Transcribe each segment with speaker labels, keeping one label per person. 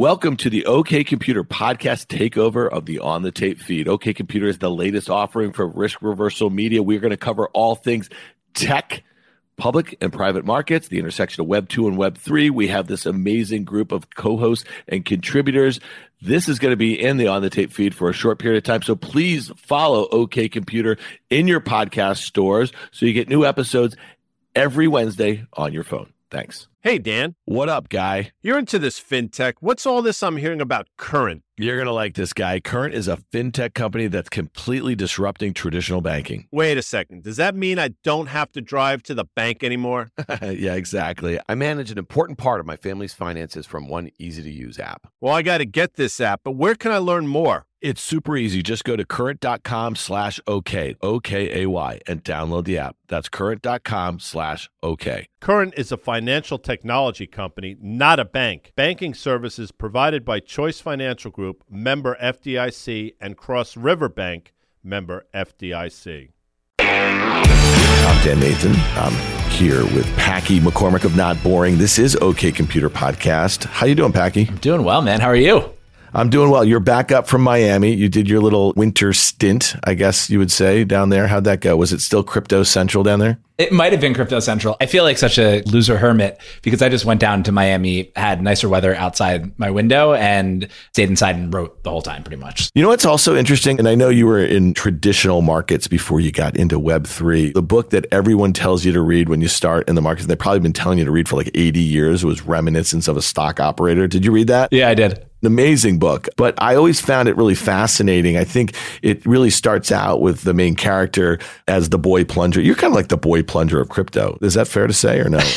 Speaker 1: Welcome to the OK Computer podcast takeover of the On the Tape feed. OK Computer is the latest offering for risk reversal media. We're going to cover all things tech, public and private markets, the intersection of Web 2 and Web 3. We have this amazing group of co hosts and contributors. This is going to be in the On the Tape feed for a short period of time. So please follow OK Computer in your podcast stores so you get new episodes every Wednesday on your phone. Thanks.
Speaker 2: Hey, Dan.
Speaker 1: What up, guy?
Speaker 2: You're into this fintech. What's all this I'm hearing about Current?
Speaker 1: You're going to like this guy. Current is a fintech company that's completely disrupting traditional banking.
Speaker 2: Wait a second. Does that mean I don't have to drive to the bank anymore?
Speaker 1: yeah, exactly.
Speaker 3: I manage an important part of my family's finances from one easy to use app.
Speaker 2: Well, I got to get this app, but where can I learn more?
Speaker 1: It's super easy. Just go to current.com slash OK, O-K-A-Y, and download the app. That's current.com slash OK.
Speaker 2: Current is a financial technology company, not a bank. Banking services provided by Choice Financial Group, member FDIC, and Cross River Bank, member FDIC.
Speaker 1: I'm Dan Nathan. I'm here with Packy McCormick of Not Boring. This is OK Computer Podcast. How you doing, Packy?
Speaker 4: I'm doing well, man. How are you?
Speaker 1: I'm doing well. You're back up from Miami. You did your little winter stint, I guess you would say, down there. How'd that go? Was it still crypto central down there?
Speaker 4: It might have been crypto central. I feel like such a loser hermit because I just went down to Miami, had nicer weather outside my window, and stayed inside and wrote the whole time pretty much.
Speaker 1: You know what's also interesting? And I know you were in traditional markets before you got into Web3. The book that everyone tells you to read when you start in the markets, they've probably been telling you to read for like 80 years, was Reminiscence of a Stock Operator. Did you read that?
Speaker 4: Yeah, I did
Speaker 1: an amazing book, but I always found it really fascinating. I think it really starts out with the main character as the boy plunger. You're kind of like the boy plunger of crypto. Is that fair to say or no?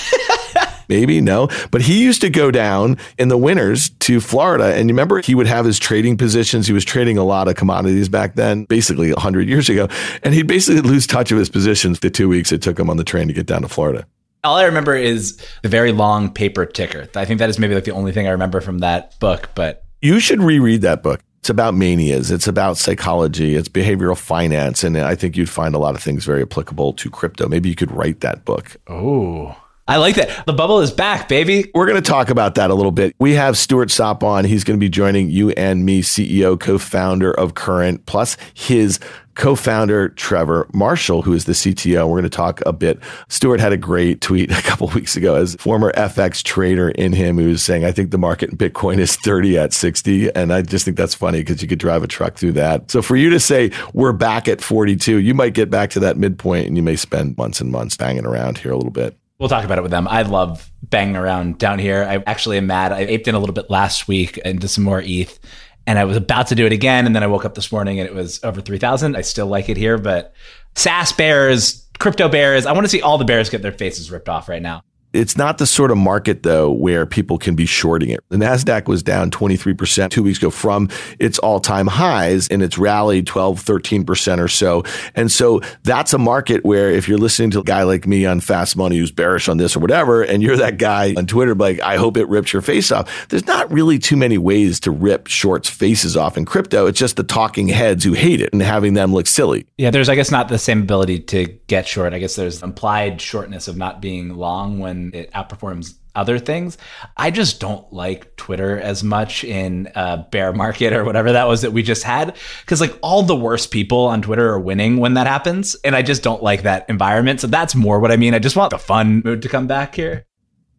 Speaker 1: Maybe no, but he used to go down in the winters to Florida. And you remember he would have his trading positions. He was trading a lot of commodities back then, basically 100 years ago. And he'd basically lose touch of his positions the two weeks it took him on the train to get down to Florida.
Speaker 4: All I remember is the very long paper ticker. I think that is maybe like the only thing I remember from that book, but
Speaker 1: you should reread that book. It's about manias. It's about psychology. It's behavioral finance. And I think you'd find a lot of things very applicable to crypto. Maybe you could write that book.
Speaker 4: Oh, I like that. The bubble is back, baby.
Speaker 1: We're going to talk about that a little bit. We have Stuart Sopp on. He's going to be joining you and me, CEO, co founder of Current, plus his co founder, Trevor Marshall, who is the CTO. We're going to talk a bit. Stuart had a great tweet a couple weeks ago as former FX trader in him who was saying, I think the market in Bitcoin is 30 at 60. And I just think that's funny because you could drive a truck through that. So for you to say we're back at 42, you might get back to that midpoint and you may spend months and months banging around here a little bit.
Speaker 4: We'll talk about it with them. I love banging around down here. I actually am mad. I aped in a little bit last week into some more ETH and I was about to do it again. And then I woke up this morning and it was over 3,000. I still like it here, but SaaS bears, crypto bears, I want to see all the bears get their faces ripped off right now.
Speaker 1: It's not the sort of market though where people can be shorting it. The Nasdaq was down 23% two weeks ago from its all-time highs and it's rallied 12, 13% or so. And so that's a market where if you're listening to a guy like me on fast money who's bearish on this or whatever, and you're that guy on Twitter, like, I hope it rips your face off. There's not really too many ways to rip shorts faces off in crypto. It's just the talking heads who hate it and having them look silly.
Speaker 4: Yeah. There's, I guess, not the same ability to get short. I guess there's implied shortness of not being long when it outperforms other things. I just don't like Twitter as much in a bear market or whatever that was that we just had. Cause like all the worst people on Twitter are winning when that happens. And I just don't like that environment. So that's more what I mean. I just want the fun mood to come back here.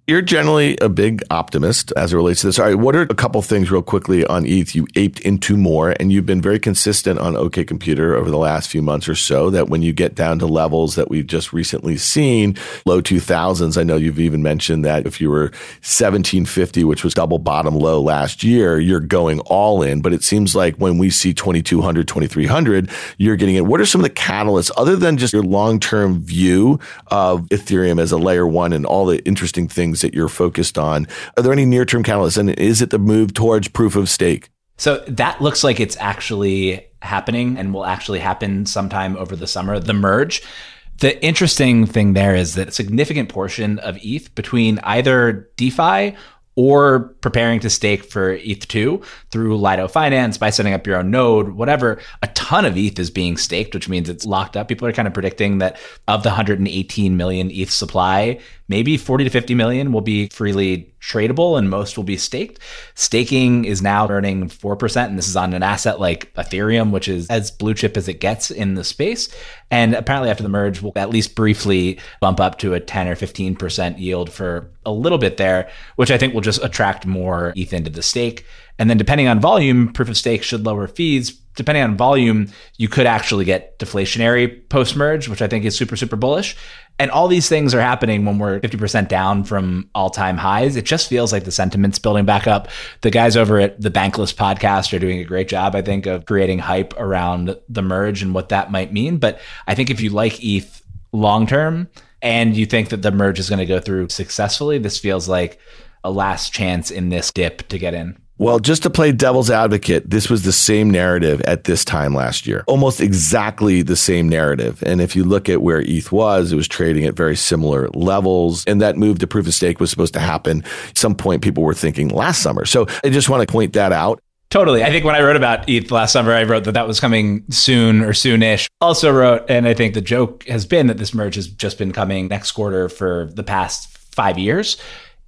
Speaker 1: You're generally a big optimist as it relates to this. All right, what are a couple things real quickly on ETH? You aped into more, and you've been very consistent on OK Computer over the last few months or so. That when you get down to levels that we've just recently seen, low 2000s, I know you've even mentioned that if you were 1750, which was double bottom low last year, you're going all in. But it seems like when we see 2200, 2300, you're getting it. What are some of the catalysts other than just your long term view of Ethereum as a layer one and all the interesting things? Things that you're focused on. Are there any near term catalysts? And is it the move towards proof of stake?
Speaker 4: So that looks like it's actually happening and will actually happen sometime over the summer, the merge. The interesting thing there is that a significant portion of ETH between either DeFi or preparing to stake for ETH2 through Lido Finance by setting up your own node, whatever, a ton ton of ETH is being staked, which means it's locked up. People are kind of predicting that of the 118 million ETH supply, maybe 40 to 50 million will be freely tradable and most will be staked. Staking is now earning 4%, and this is on an asset like Ethereum, which is as blue chip as it gets in the space. And apparently, after the merge, will at least briefly bump up to a 10 or 15% yield for a little bit there, which I think will just attract more ETH into the stake. And then, depending on volume, proof of stake should lower fees depending on volume, you could actually get deflationary post merge, which I think is super, super bullish. And all these things are happening when we're 50% down from all time highs. It just feels like the sentiment's building back up. The guys over at the Bankless podcast are doing a great job, I think, of creating hype around the merge and what that might mean. But I think if you like ETH long term and you think that the merge is going to go through successfully, this feels like a last chance in this dip to get in.
Speaker 1: Well, just to play devil's advocate, this was the same narrative at this time last year. Almost exactly the same narrative. And if you look at where ETH was, it was trading at very similar levels. And that move to proof of stake was supposed to happen at some point people were thinking last summer. So I just want to point that out.
Speaker 4: Totally. I think when I wrote about ETH last summer, I wrote that that was coming soon or soonish. Also wrote, and I think the joke has been that this merge has just been coming next quarter for the past five years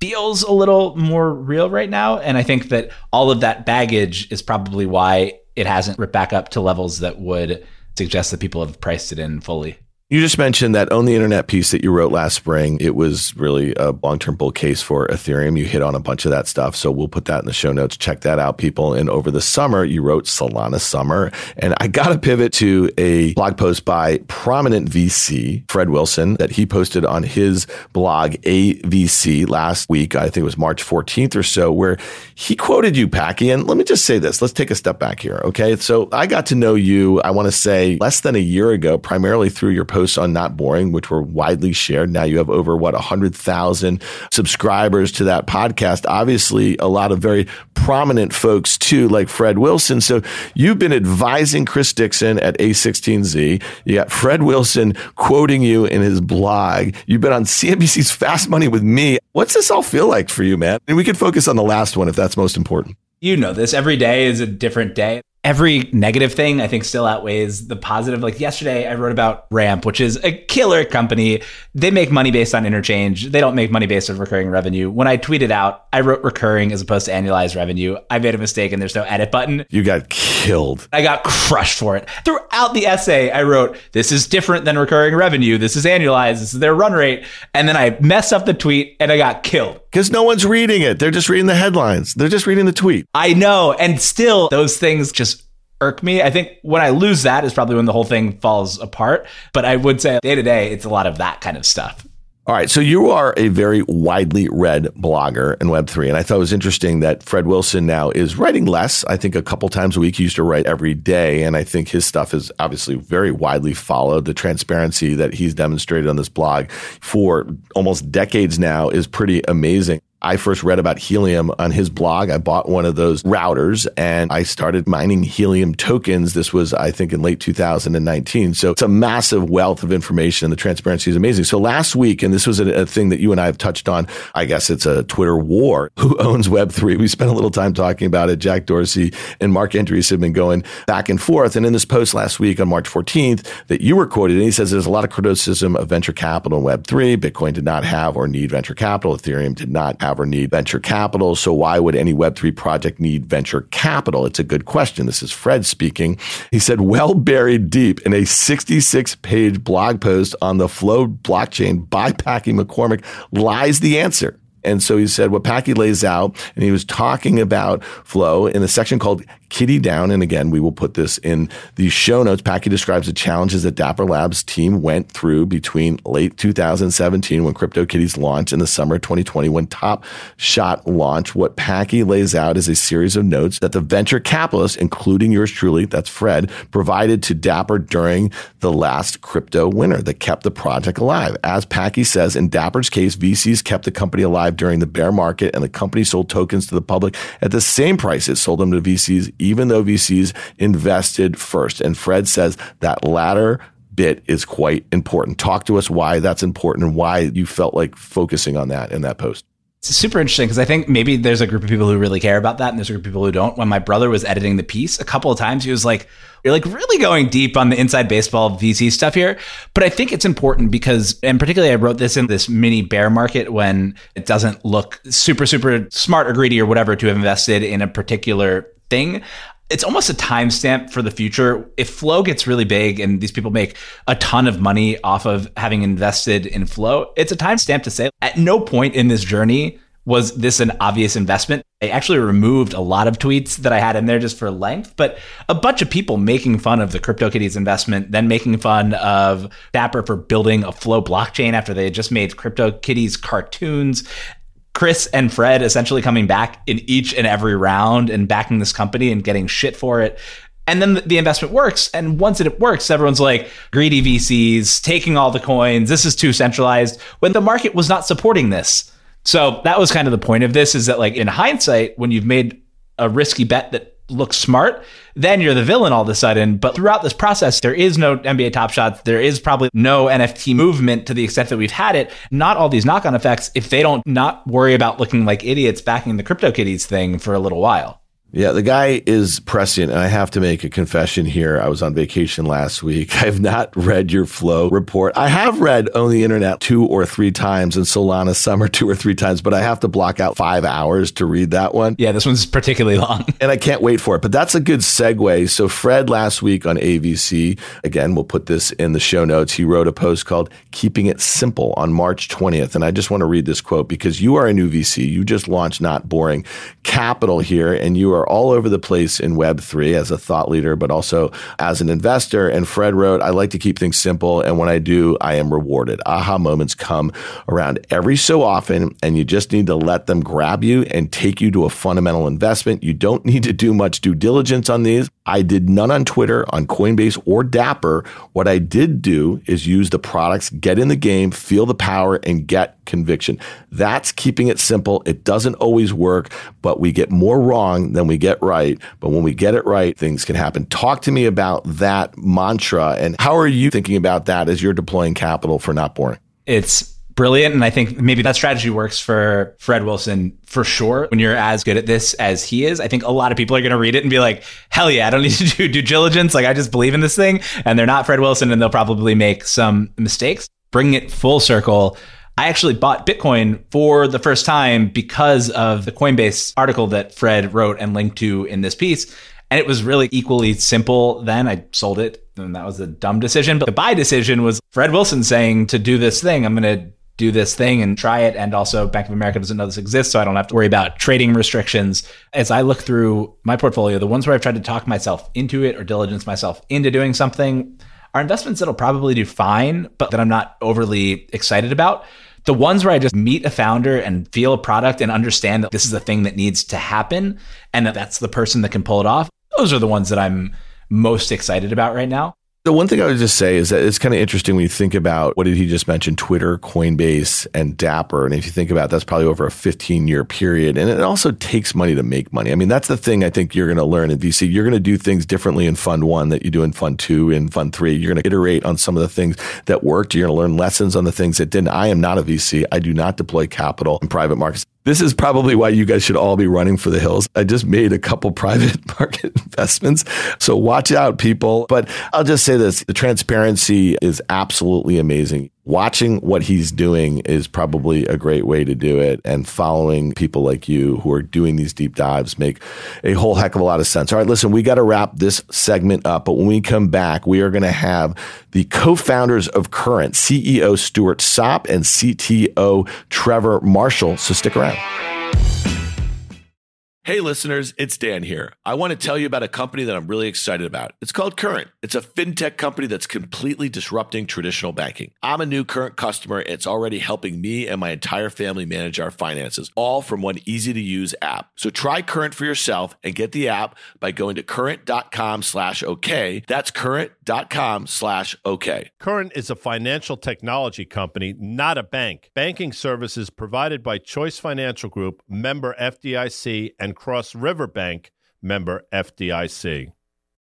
Speaker 4: feels a little more real right now. And I think that all of that baggage is probably why it hasn't ripped back up to levels that would suggest that people have priced it in fully.
Speaker 1: You just mentioned that Own the Internet piece that you wrote last spring. It was really a long term bull case for Ethereum. You hit on a bunch of that stuff. So we'll put that in the show notes. Check that out, people. And over the summer, you wrote Solana Summer. And I got to pivot to a blog post by prominent VC, Fred Wilson, that he posted on his blog, AVC, last week. I think it was March 14th or so, where he quoted you, Packy. And let me just say this. Let's take a step back here. Okay. So I got to know you, I want to say less than a year ago, primarily through your posts on Not Boring, which were widely shared. Now you have over what, 100,000 subscribers to that podcast. Obviously, a lot of very prominent folks too, like Fred Wilson. So you've been advising Chris Dixon at A16Z. You got Fred Wilson quoting you in his blog. You've been on CNBC's Fast Money with me. What's this all feel like for you, man? And we could focus on the last one if that's most important.
Speaker 4: You know this. Every day is a different day every negative thing I think still outweighs the positive. Like yesterday, I wrote about Ramp, which is a killer company. They make money based on interchange. They don't make money based on recurring revenue. When I tweeted out, I wrote recurring as opposed to annualized revenue. I made a mistake and there's no edit button.
Speaker 1: You got killed.
Speaker 4: I got crushed for it. Throughout the essay, I wrote, this is different than recurring revenue. This is annualized. This is their run rate. And then I messed up the tweet and I got killed.
Speaker 1: Because no one's reading it. They're just reading the headlines. They're just reading the tweet.
Speaker 4: I know. And still, those things just irk me. I think when I lose that is probably when the whole thing falls apart. But I would say day to day, it's a lot of that kind of stuff.
Speaker 1: All right. So you are a very widely read blogger in Web3. And I thought it was interesting that Fred Wilson now is writing less. I think a couple times a week. He used to write every day. And I think his stuff is obviously very widely followed. The transparency that he's demonstrated on this blog for almost decades now is pretty amazing. I first read about helium on his blog. I bought one of those routers and I started mining helium tokens. This was, I think, in late 2019. So it's a massive wealth of information and the transparency is amazing. So last week, and this was a, a thing that you and I have touched on, I guess it's a Twitter war. Who owns Web3? We spent a little time talking about it. Jack Dorsey and Marc Andreessen have been going back and forth. And in this post last week on March 14th that you were quoted, and he says there's a lot of criticism of venture capital in Web3. Bitcoin did not have or need venture capital. Ethereum did not have need venture capital. So why would any Web3 project need venture capital? It's a good question. This is Fred speaking. He said, well buried deep in a 66 page blog post on the Flow blockchain by Packy McCormick lies the answer. And so he said what Packy lays out, and he was talking about flow in a section called Kitty Down. And again, we will put this in the show notes. Packy describes the challenges that Dapper Labs team went through between late 2017 when CryptoKitties launched in the summer 2020 when Top Shot launched. What Packy lays out is a series of notes that the venture capitalists, including yours truly, that's Fred, provided to Dapper during the last crypto winter that kept the project alive. As Packy says, in Dapper's case, VCs kept the company alive during the bear market and the company sold tokens to the public at the same price it sold them to VCs even though VCs invested first. And Fred says that latter bit is quite important. Talk to us why that's important and why you felt like focusing on that in that post.
Speaker 4: It's super interesting because I think maybe there's a group of people who really care about that and there's a group of people who don't. When my brother was editing the piece, a couple of times he was like, You're like really going deep on the inside baseball VC stuff here. But I think it's important because, and particularly I wrote this in this mini bear market when it doesn't look super, super smart or greedy or whatever to have invested in a particular thing it's almost a timestamp for the future. If Flow gets really big and these people make a ton of money off of having invested in Flow, it's a timestamp to say at no point in this journey was this an obvious investment. I actually removed a lot of tweets that I had in there just for length, but a bunch of people making fun of the CryptoKitties investment, then making fun of Dapper for building a Flow blockchain after they had just made CryptoKitties cartoons. Chris and Fred essentially coming back in each and every round and backing this company and getting shit for it. And then the investment works. And once it works, everyone's like, greedy VCs, taking all the coins. This is too centralized when the market was not supporting this. So that was kind of the point of this is that, like, in hindsight, when you've made a risky bet that looks smart, then you're the villain all of a sudden. But throughout this process, there is no NBA Top Shots. There is probably no NFT movement to the extent that we've had it. Not all these knock on effects if they don't not worry about looking like idiots backing the CryptoKitties thing for a little while.
Speaker 1: Yeah, the guy is prescient, and I have to make a confession here. I was on vacation last week. I have not read your flow report. I have read Own the Internet two or three times and Solana Summer two or three times, but I have to block out five hours to read that one.
Speaker 4: Yeah, this one's particularly long.
Speaker 1: and I can't wait for it. But that's a good segue. So, Fred last week on AVC, again, we'll put this in the show notes. He wrote a post called Keeping It Simple on March 20th. And I just want to read this quote because you are a new VC. You just launched Not Boring Capital here, and you are all over the place in Web3 as a thought leader, but also as an investor. And Fred wrote, I like to keep things simple. And when I do, I am rewarded. Aha moments come around every so often, and you just need to let them grab you and take you to a fundamental investment. You don't need to do much due diligence on these. I did none on Twitter, on Coinbase, or Dapper. What I did do is use the products, get in the game, feel the power, and get conviction. That's keeping it simple. It doesn't always work, but we get more wrong than we get right. But when we get it right, things can happen. Talk to me about that mantra and how are you thinking about that as you're deploying capital for not boring?
Speaker 4: It's brilliant. And I think maybe that strategy works for Fred Wilson for sure. When you're as good at this as he is, I think a lot of people are going to read it and be like, hell yeah, I don't need to do due diligence. Like, I just believe in this thing. And they're not Fred Wilson and they'll probably make some mistakes. Bring it full circle. I actually bought Bitcoin for the first time because of the Coinbase article that Fred wrote and linked to in this piece. And it was really equally simple then. I sold it, and that was a dumb decision. But the buy decision was Fred Wilson saying to do this thing, I'm going to do this thing and try it. And also, Bank of America doesn't know this exists, so I don't have to worry about trading restrictions. As I look through my portfolio, the ones where I've tried to talk myself into it or diligence myself into doing something are investments that'll probably do fine, but that I'm not overly excited about. The ones where I just meet a founder and feel a product and understand that this is the thing that needs to happen and that that's the person that can pull it off, those are the ones that I'm most excited about right now.
Speaker 1: The one thing I would just say is that it's kind of interesting when you think about what did he just mention Twitter, Coinbase, and Dapper. And if you think about it, that's probably over a 15 year period. And it also takes money to make money. I mean, that's the thing I think you're going to learn in VC. You're going to do things differently in fund one that you do in fund two, in fund three. You're going to iterate on some of the things that worked. You're going to learn lessons on the things that didn't. I am not a VC. I do not deploy capital in private markets. This is probably why you guys should all be running for the hills. I just made a couple private market investments. So watch out, people. But I'll just say this the transparency is absolutely amazing watching what he's doing is probably a great way to do it. And following people like you who are doing these deep dives make a whole heck of a lot of sense. All right, listen, we got to wrap this segment up. But when we come back, we are going to have the co-founders of Current, CEO Stuart Sopp and CTO Trevor Marshall. So stick around. Hey, listeners, it's Dan here. I want to tell you about a company that I'm really excited about. It's called Current. It's a fintech company that's completely disrupting traditional banking. I'm a new Current customer. It's already helping me and my entire family manage our finances, all from one easy to use app. So try Current for yourself and get the app by going to current.com slash OK. That's current.com slash OK.
Speaker 2: Current is a financial technology company, not a bank. Banking services provided by Choice Financial Group, member FDIC, and Cross River Bank, member FDIC.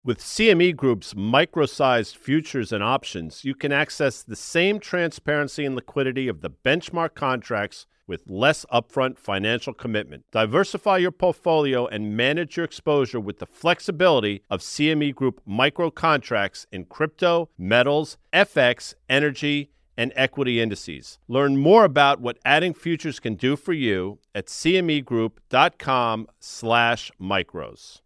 Speaker 2: With CME Group's micro-sized futures and options, you can access the same transparency and liquidity of the benchmark contracts with less upfront financial commitment. Diversify your portfolio and manage your exposure with the flexibility of CME Group micro contracts in crypto, metals, FX, energy, and equity indices. Learn more about what adding futures can do for you at cmegroup.com slash micros.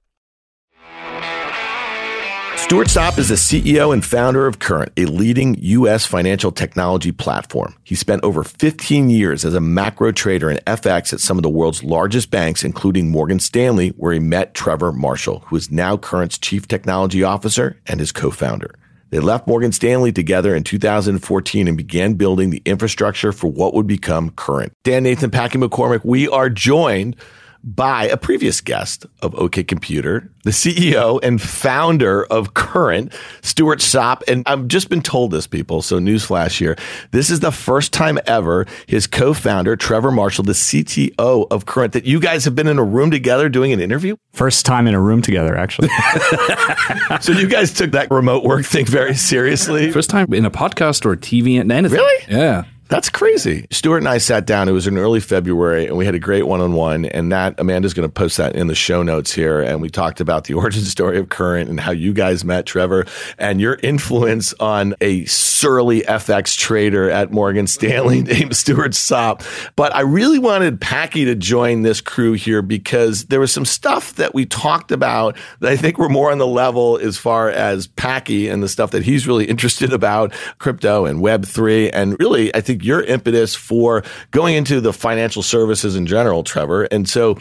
Speaker 1: Stuart Sopp is the CEO and founder of Current, a leading U.S. financial technology platform. He spent over 15 years as a macro trader in FX at some of the world's largest banks, including Morgan Stanley, where he met Trevor Marshall, who is now Current's chief technology officer and his co-founder. They left Morgan Stanley together in 2014 and began building the infrastructure for what would become Current. Dan Nathan Packy McCormick, we are joined by a previous guest of OK Computer, the CEO and founder of Current, Stuart Sopp. And I've just been told this, people. So, newsflash here. This is the first time ever his co founder, Trevor Marshall, the CTO of Current, that you guys have been in a room together doing an interview.
Speaker 5: First time in a room together, actually.
Speaker 1: so, you guys took that remote work thing very seriously.
Speaker 6: First time in a podcast or TV and anything.
Speaker 1: Really?
Speaker 6: Yeah.
Speaker 1: That's crazy. Stuart and I sat down. It was in early February, and we had a great one on one. And that Amanda's going to post that in the show notes here. And we talked about the origin story of Current and how you guys met Trevor and your influence on a surly FX trader at Morgan Stanley named Stuart Sopp. But I really wanted Packy to join this crew here because there was some stuff that we talked about that I think were more on the level as far as Packy and the stuff that he's really interested about crypto and Web3. And really, I think your impetus for going into the financial services in general, Trevor. And so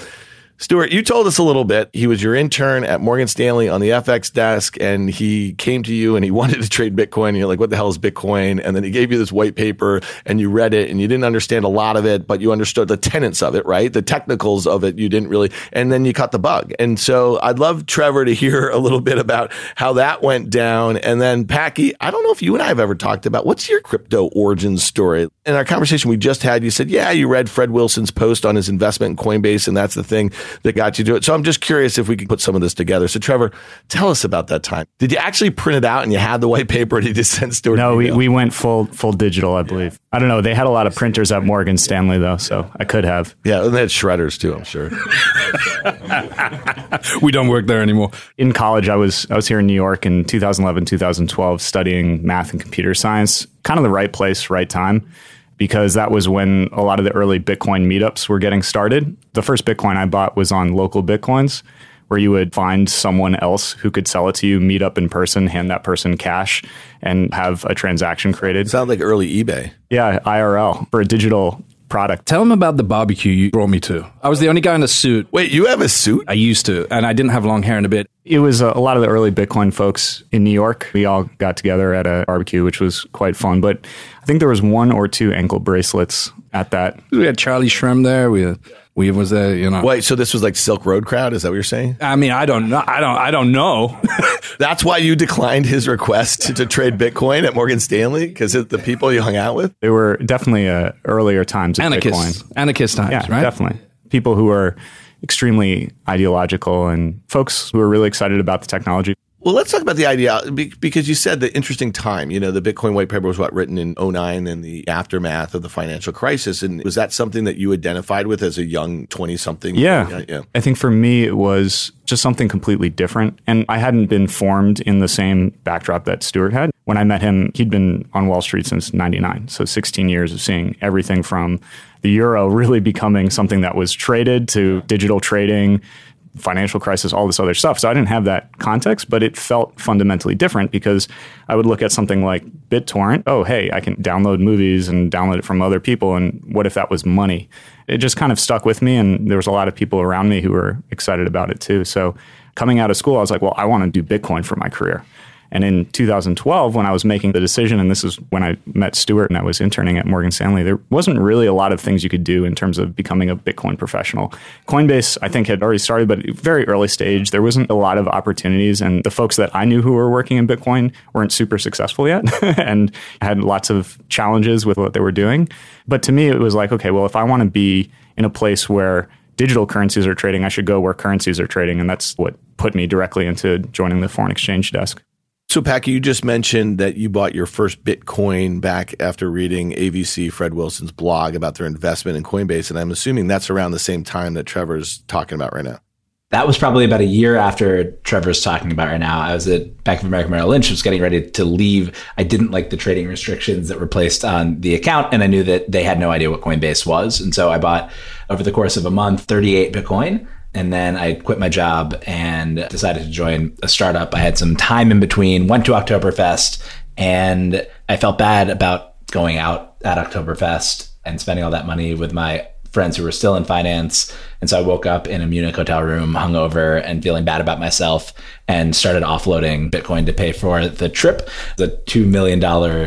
Speaker 1: Stuart, you told us a little bit. He was your intern at Morgan Stanley on the FX desk, and he came to you and he wanted to trade Bitcoin. You're like, what the hell is Bitcoin? And then he gave you this white paper and you read it and you didn't understand a lot of it, but you understood the tenets of it, right? The technicals of it, you didn't really. And then you caught the bug. And so I'd love Trevor to hear a little bit about how that went down. And then Packy, I don't know if you and I have ever talked about what's your crypto origin story. In our conversation we just had, you said, yeah, you read Fred Wilson's post on his investment in Coinbase, and that's the thing that got you to it. So I'm just curious if we could put some of this together. So Trevor, tell us about that time. Did you actually print it out and you had the white paper and you just sent Stuart?
Speaker 5: No, we, we went full full digital, I believe. I don't know. They had a lot of printers at Morgan Stanley though, so I could have.
Speaker 1: Yeah, and they had shredders too, I'm sure.
Speaker 6: we don't work there anymore.
Speaker 5: In college, I was I was here in New York in 2011, 2012 studying math and computer science. Kind of the right place, right time because that was when a lot of the early Bitcoin meetups were getting started. The first Bitcoin I bought was on LocalBitcoins, where you would find someone else who could sell it to you, meet up in person, hand that person cash, and have a transaction created.
Speaker 1: Sounds like early eBay.
Speaker 5: Yeah, IRL for a digital product.
Speaker 6: Tell them about the barbecue you brought me to. I was the only guy in a suit.
Speaker 1: Wait, you have a suit?
Speaker 6: I used to, and I didn't have long hair in a bit.
Speaker 5: It was a, a lot of the early Bitcoin folks in New York. We all got together at a barbecue, which was quite fun. But I think there was one or two ankle bracelets at that.
Speaker 6: We had Charlie Shrem there. We had, we was there, you know.
Speaker 1: Wait, so this was like Silk Road crowd? Is that what you're saying?
Speaker 6: I mean, I don't know. I don't. I don't know.
Speaker 1: That's why you declined his request to, to trade Bitcoin at Morgan Stanley because the people you hung out with.
Speaker 5: They were definitely uh, earlier times of
Speaker 6: anarchist,
Speaker 5: Bitcoin.
Speaker 6: Anarchist times,
Speaker 5: yeah,
Speaker 6: right?
Speaker 5: Definitely people who are extremely ideological and folks who are really excited about the technology.
Speaker 1: Well, let's talk about the idea because you said the interesting time. You know, the Bitcoin white paper was what written in 09 and the aftermath of the financial crisis. And was that something that you identified with as a young 20 something?
Speaker 5: Yeah. yeah. I think for me, it was just something completely different. And I hadn't been formed in the same backdrop that Stuart had. When I met him, he'd been on Wall Street since 99. So 16 years of seeing everything from the euro really becoming something that was traded to digital trading financial crisis, all this other stuff. So I didn't have that context, but it felt fundamentally different because I would look at something like BitTorrent. Oh, hey, I can download movies and download it from other people. And what if that was money? It just kind of stuck with me. And there was a lot of people around me who were excited about it too. So coming out of school, I was like, well, I want to do Bitcoin for my career. And in 2012, when I was making the decision, and this is when I met Stuart and I was interning at Morgan Stanley, there wasn't really a lot of things you could do in terms of becoming a Bitcoin professional. Coinbase, I think, had already started, but very early stage. There wasn't a lot of opportunities. And the folks that I knew who were working in Bitcoin weren't super successful yet and had lots of challenges with what they were doing. But to me, it was like, okay, well, if I want to be in a place where digital currencies are trading, I should go where currencies are trading. And that's what put me directly into joining the foreign exchange desk.
Speaker 1: So, Packy, you just mentioned that you bought your first Bitcoin back after reading AVC Fred Wilson's blog about their investment in Coinbase. And I'm assuming that's around the same time that Trevor's talking about right now.
Speaker 4: That was probably about a year after Trevor's talking about right now. I was at Bank of America Merrill Lynch, was getting ready to leave. I didn't like the trading restrictions that were placed on the account, and I knew that they had no idea what Coinbase was. And so I bought, over the course of a month, 38 Bitcoin and then I quit my job and decided to join a startup. I had some time in between, went to Oktoberfest, and I felt bad about going out at Oktoberfest and spending all that money with my friends who were still in finance. And so I woke up in a Munich hotel room, hungover, and feeling bad about myself, and started offloading Bitcoin to pay for the trip, the $2 million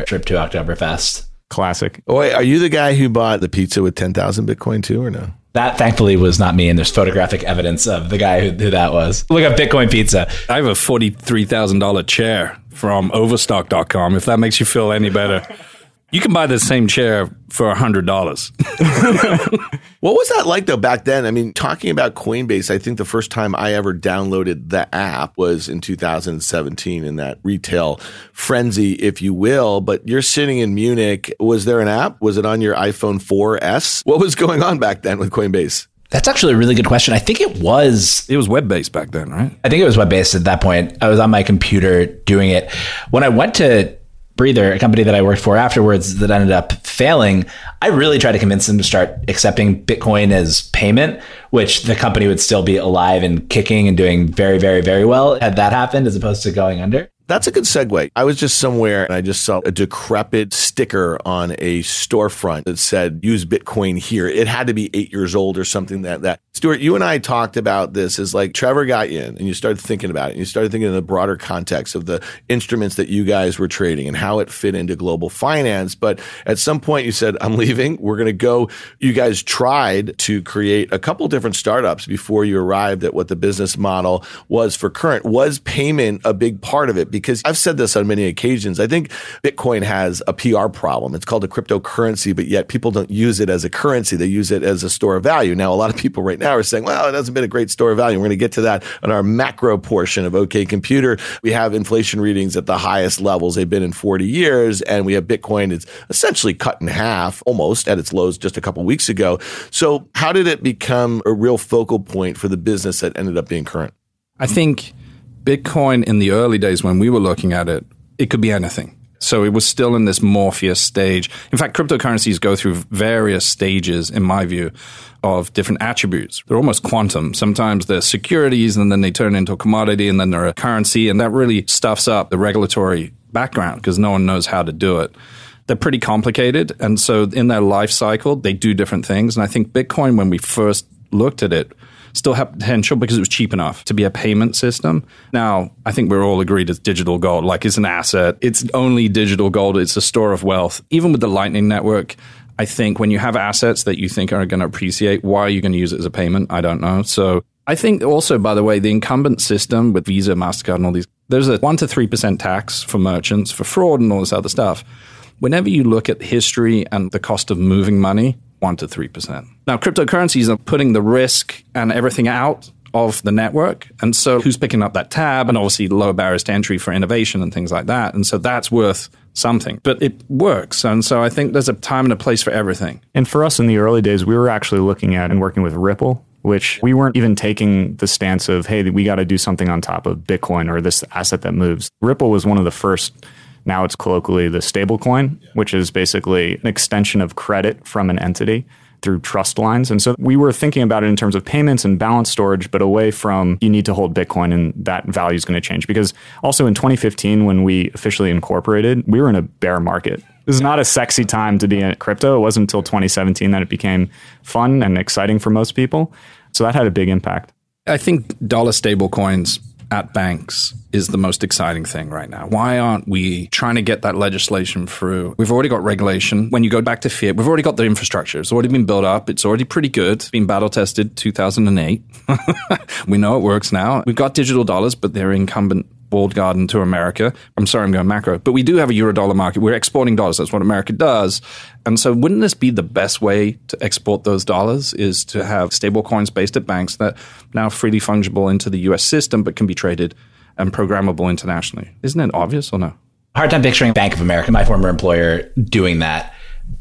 Speaker 4: trip to Oktoberfest.
Speaker 5: Classic.
Speaker 1: Oh, wait, are you the guy who bought the pizza with 10,000 Bitcoin too, or no?
Speaker 4: That thankfully was not me, and there's photographic evidence of the guy who, who that was. Look up Bitcoin Pizza.
Speaker 6: I have a $43,000 chair from overstock.com, if that makes you feel any better. You can buy the same chair for a hundred dollars.
Speaker 1: what was that like though back then? I mean, talking about Coinbase, I think the first time I ever downloaded the app was in 2017 in that retail frenzy, if you will. But you're sitting in Munich. Was there an app? Was it on your iPhone 4S? What was going on back then with Coinbase?
Speaker 4: That's actually a really good question. I think it was.
Speaker 6: It was web based back then, right?
Speaker 4: I think it was web based at that point. I was on my computer doing it. When I went to Breather, a company that I worked for afterwards that ended up failing, I really tried to convince them to start accepting Bitcoin as payment, which the company would still be alive and kicking and doing very, very, very well had that happened as opposed to going under.
Speaker 1: That's a good segue. I was just somewhere and I just saw a decrepit sticker on a storefront that said use Bitcoin here. It had to be eight years old or something that that. Stuart, you and I talked about this as like Trevor got you in and you started thinking about it and you started thinking in the broader context of the instruments that you guys were trading and how it fit into global finance. But at some point you said, I'm leaving. We're going to go. You guys tried to create a couple different startups before you arrived at what the business model was for current. Was payment a big part of it? Because I've said this on many occasions. I think Bitcoin has a PR problem. It's called a cryptocurrency, but yet people don't use it as a currency. They use it as a store of value. Now, a lot of people right now are saying, well, it hasn't been a great store of value. We're going to get to that on our macro portion of OK Computer. We have inflation readings at the highest levels they've been in 40 years. And we have Bitcoin is essentially cut in half almost at its lows just a couple weeks ago. So how did it become a real focal point for the business that ended up being current?
Speaker 6: I think Bitcoin in the early days when we were looking at it, it could be anything. So it was still in this Morpheus stage. In fact, cryptocurrencies go through various stages, in my view, of different attributes. They're almost quantum. Sometimes they're securities and then they turn into a commodity and then they're a currency. And that really stuffs up the regulatory background because no one knows how to do it. They're pretty complicated. And so in their life cycle, they do different things. And I think Bitcoin, when we first looked at it, still have potential because it was cheap enough to be a payment system. Now, I think we're all agreed it's digital gold, like it's an asset. It's only digital gold, it's a store of wealth. Even with the Lightning Network, I think when you have assets that you think are going to appreciate, why are you going to use it as a payment? I don't know. So I think also, by the way, the incumbent system with Visa, MasterCard, and all these, there's a 1% to 3% tax for merchants for fraud and all this other stuff. Whenever you look at history and the cost of moving money, 1% to 3%. Now, cryptocurrencies are putting the risk and everything out of the network. And so who's picking up that tab? And obviously lower barriers to entry for innovation and things like that. And so that's worth something. But it works. And so I think there's a time and a place for everything.
Speaker 5: And for us in the early days, we were actually looking at and working with Ripple. Which we weren't even taking the stance of, hey, we got to do something on top of Bitcoin or this asset that moves. Ripple was one of the first now it's colloquially the stablecoin, which is basically an extension of credit from an entity through trust lines. And so we were thinking about it in terms of payments and balance storage, but away from you need to hold Bitcoin and that value is going to change. Because also in 2015, when we officially incorporated, we were in a bear market. This is not a sexy time to be in crypto. It wasn't until 2017 that it became fun and exciting for most people. So that had a big impact.
Speaker 6: I think dollar stable coins at banks is the most exciting thing right now. Why aren't we trying to get that legislation through? We've already got regulation. When you go back to fiat, we've already got the infrastructure. It's already been built up. It's already pretty good. It's been battle tested 2008. we know it works now. We've got digital dollars, but they're incumbent walled garden to America. I'm sorry, I'm going macro, but we do have a euro dollar market. We're exporting dollars. That's what America does. And so wouldn't this be the best way to export those dollars is to have stable coins based at banks that now freely fungible into the US system, but can be traded and programmable internationally. Isn't it obvious or no?
Speaker 4: Hard time picturing Bank of America, my former employer, doing that.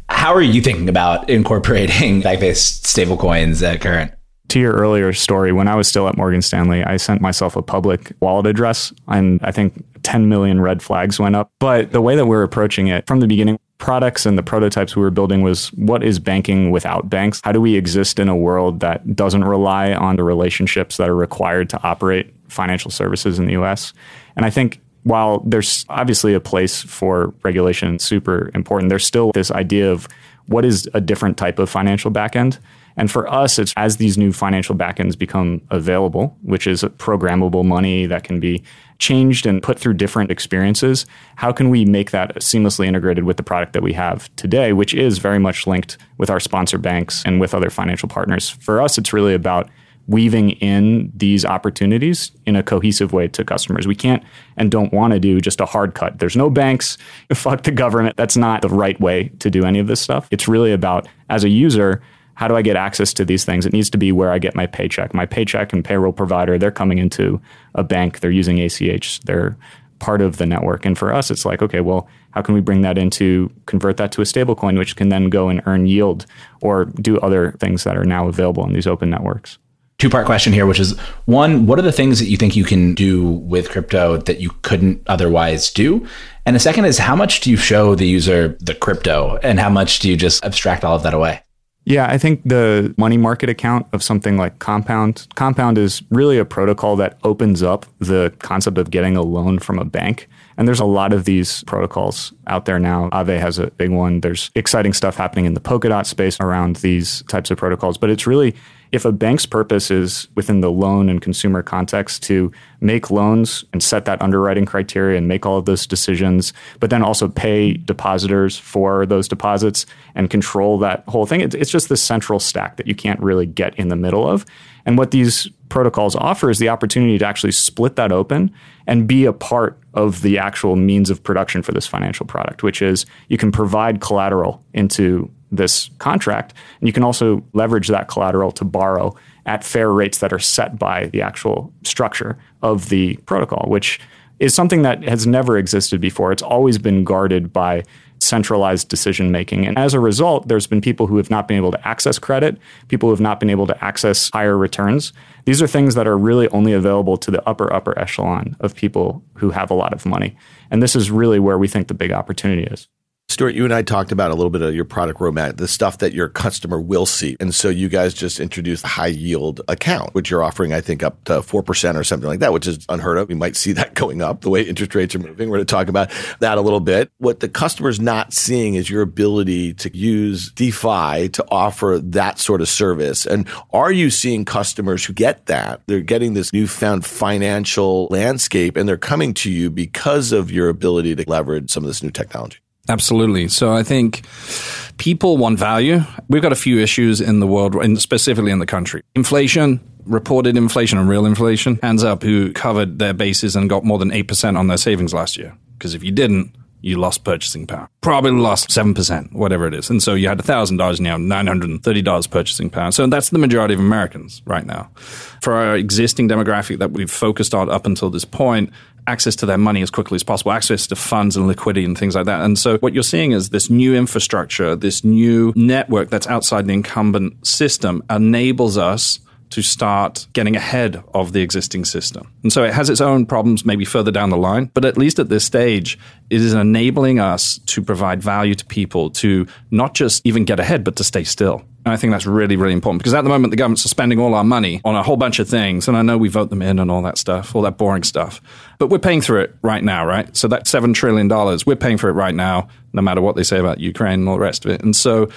Speaker 4: How are you thinking about incorporating bank-based stablecoins at current?
Speaker 5: To your earlier story, when I was still at Morgan Stanley, I sent myself a public wallet address and I think 10 million red flags went up. But the way that we're approaching it from the beginning, products and the prototypes we were building was what is banking without banks? How do we exist in a world that doesn't rely on the relationships that are required to operate financial services in the US? And I think while there's obviously a place for regulation, super important, there's still this idea of what is a different type of financial backend. And for us, it's as these new financial backends become available, which is programmable money that can be changed and put through different experiences, how can we make that seamlessly integrated with the product that we have today, which is very much linked with our sponsor banks and with other financial partners? For us, it's really about weaving in these opportunities in a cohesive way to customers. We can't and don't want to do just a hard cut. There's no banks, fuck the government. That's not the right way to do any of this stuff. It's really about, as a user, how do I get access to these things? It needs to be where I get my paycheck. My paycheck and payroll provider, they're coming into a bank, they're using ACH, they're part of the network. And for us, it's like, okay, well, how can we bring that into, convert that to a stablecoin, which can then go and earn yield or do other things that are now available in these open networks?
Speaker 4: Two part question here, which is one, what are the things that you think you can do with crypto that you couldn't otherwise do? And the second is, how much do you show the user the crypto and how much do you just abstract all of that away?
Speaker 5: Yeah, I think the money market account of something like Compound, Compound is really a protocol that opens up the concept of getting a loan from a bank. And there's a lot of these protocols out there now. Aave has a big one. There's exciting stuff happening in the Polkadot space around these types of protocols. But it's really if a bank's purpose is within the loan and consumer context to make loans and set that underwriting criteria and make all of those decisions, but then also pay depositors for those deposits and control that whole thing, it's just this central stack that you can't really get in the middle of. And what these protocols offer is the opportunity to actually split that open and be a part of the actual means of production for this financial product, which is you can provide collateral into this contract. And you can also leverage that collateral to borrow at fair rates that are set by the actual structure of the protocol, which is something that has never existed before. It's always been guarded by centralized decision making. And as a result, there's been people who have not been able to access credit, people who have not been able to access higher returns. These are things that are really only available to the upper, upper echelon of people who have a lot of money. And this is really where we think the big opportunity is.
Speaker 1: Stuart, you and I talked about a little bit of your product roadmap, the stuff that your customer will see. And so you guys just introduced a high yield account, which you're offering, I think, up to 4% or something like that, which is unheard of. We might see that going up the way interest rates are moving. We're going to talk about that a little bit. What the customer's not seeing is your ability to use DeFi to offer that sort of service. And are you seeing customers who get that? They're getting this newfound financial landscape and they're coming to you because of your ability to leverage some of this new technology.
Speaker 6: Absolutely. So I think people want value. We've got a few issues in the world, and specifically in the country. Inflation, reported inflation and real inflation. Hands up who covered their bases and got more than 8% on their savings last year. Because if you didn't, you lost purchasing power. Probably lost 7%, whatever it is. And so you had $1,000 now, $930 purchasing power. So that's the majority of Americans right now. For our existing demographic that we've focused on up until this point, access to their money as quickly as possible, access to funds and liquidity and things like that. And so what you're seeing is this new infrastructure, this new network that's outside the incumbent system enables us to start getting ahead of the existing system. And so it has its own problems maybe further down the line, but at least at this stage, it is enabling us to provide value to people to not just even get ahead, but to stay still. And I think that's really, really important because at the moment, the government's spending all our money on a whole bunch of things. And I know we vote them in and all that stuff, all that boring stuff. But we're paying through it right now, right? So that $7 trillion, we're paying for it right now, no matter what they say about Ukraine and all the rest of it. And so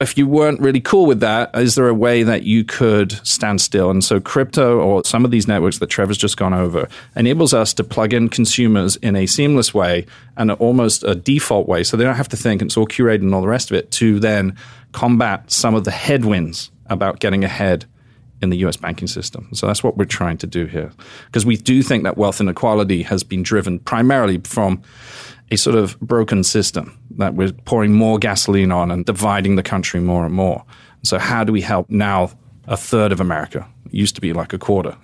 Speaker 6: if you weren't really cool with that, is there a way that you could stand still? And so crypto or some of these networks that Trevor's just gone over enables us to plug in consumers in a seamless way and almost a default way. So they don't have to think it's all curated and all the rest of it to then combat some of the headwinds about getting ahead in the US banking system. So that's what we're trying to do here. Because we do think that wealth inequality has been driven primarily from a sort of broken system that we're pouring more gasoline on and dividing the country more and more. So, how do we help now a third of America? It used to be like a quarter.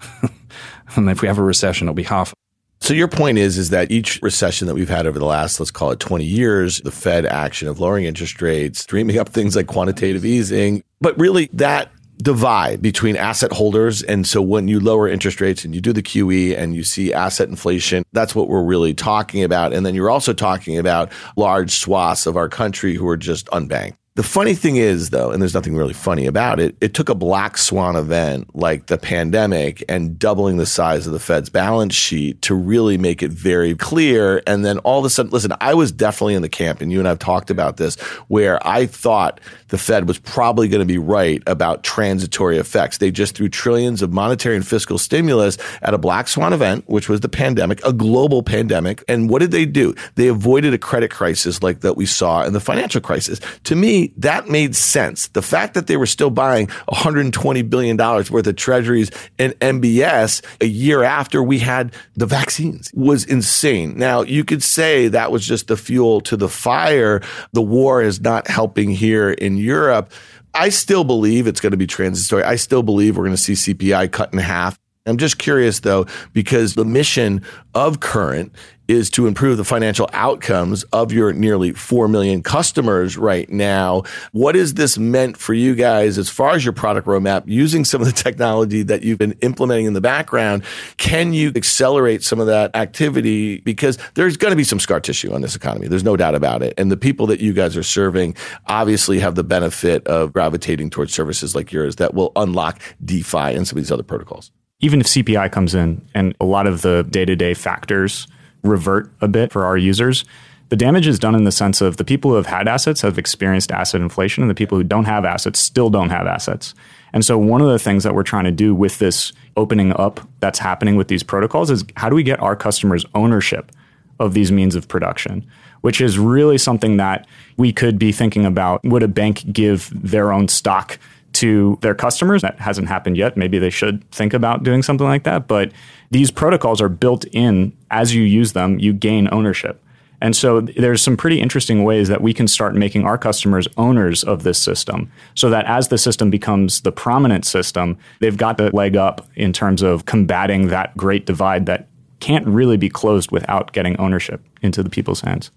Speaker 6: and if we have a recession, it'll be half.
Speaker 1: So your point is is that each recession that we've had over the last let's call it 20 years, the Fed action of lowering interest rates, dreaming up things like quantitative easing, but really that divide between asset holders. And so when you lower interest rates and you do the QE and you see asset inflation, that's what we're really talking about. And then you're also talking about large swaths of our country who are just unbanked. The funny thing is, though, and there's nothing really funny about it, it took a black swan event like the pandemic and doubling the size of the Fed's balance sheet to really make it very clear. And then all of a sudden, listen, I was definitely in the camp, and you and I have talked about this, where I thought the Fed was probably going to be right about transitory effects. They just threw trillions of monetary and fiscal stimulus at a black swan event, which was the pandemic, a global pandemic. And what did they do? They avoided a credit crisis like that we saw in the financial crisis. To me, that made sense. The fact that they were still buying $120 billion worth of treasuries and MBS a year after we had the vaccines was insane. Now, you could say that was just the fuel to the fire. The war is not helping here in Europe. I still believe it's going to be transitory. I still believe we're going to see CPI cut in half. I'm just curious though, because the mission of Current is to improve the financial outcomes of your nearly 4 million customers right now. What is this meant for you guys as far as your product roadmap using some of the technology that you've been implementing in the background? Can you accelerate some of that activity? Because there's going to be some scar tissue on this economy. There's no doubt about it. And the people that you guys are serving obviously have the benefit of gravitating towards services like yours that will unlock DeFi and some of these other protocols
Speaker 5: even if CPI comes in and a lot of the day to day factors revert a bit for our users, the damage is done in the sense of the people who have had assets have experienced asset inflation, and the people who don't have assets still don't have assets. And so, one of the things that we're trying to do with this opening up that's happening with these protocols is how do we get our customers ownership of these means of production? Which is really something that we could be thinking about. Would a bank give their own stock to their customers. That hasn't happened yet. Maybe they should think about doing something like that. But these protocols are built in as you use them, you gain ownership. And so there's some pretty interesting ways that we can start making our customers owners of this system so that as the system becomes the prominent system, they've got the leg up in terms of combating that great divide that can't really be closed without getting ownership into the people's hands.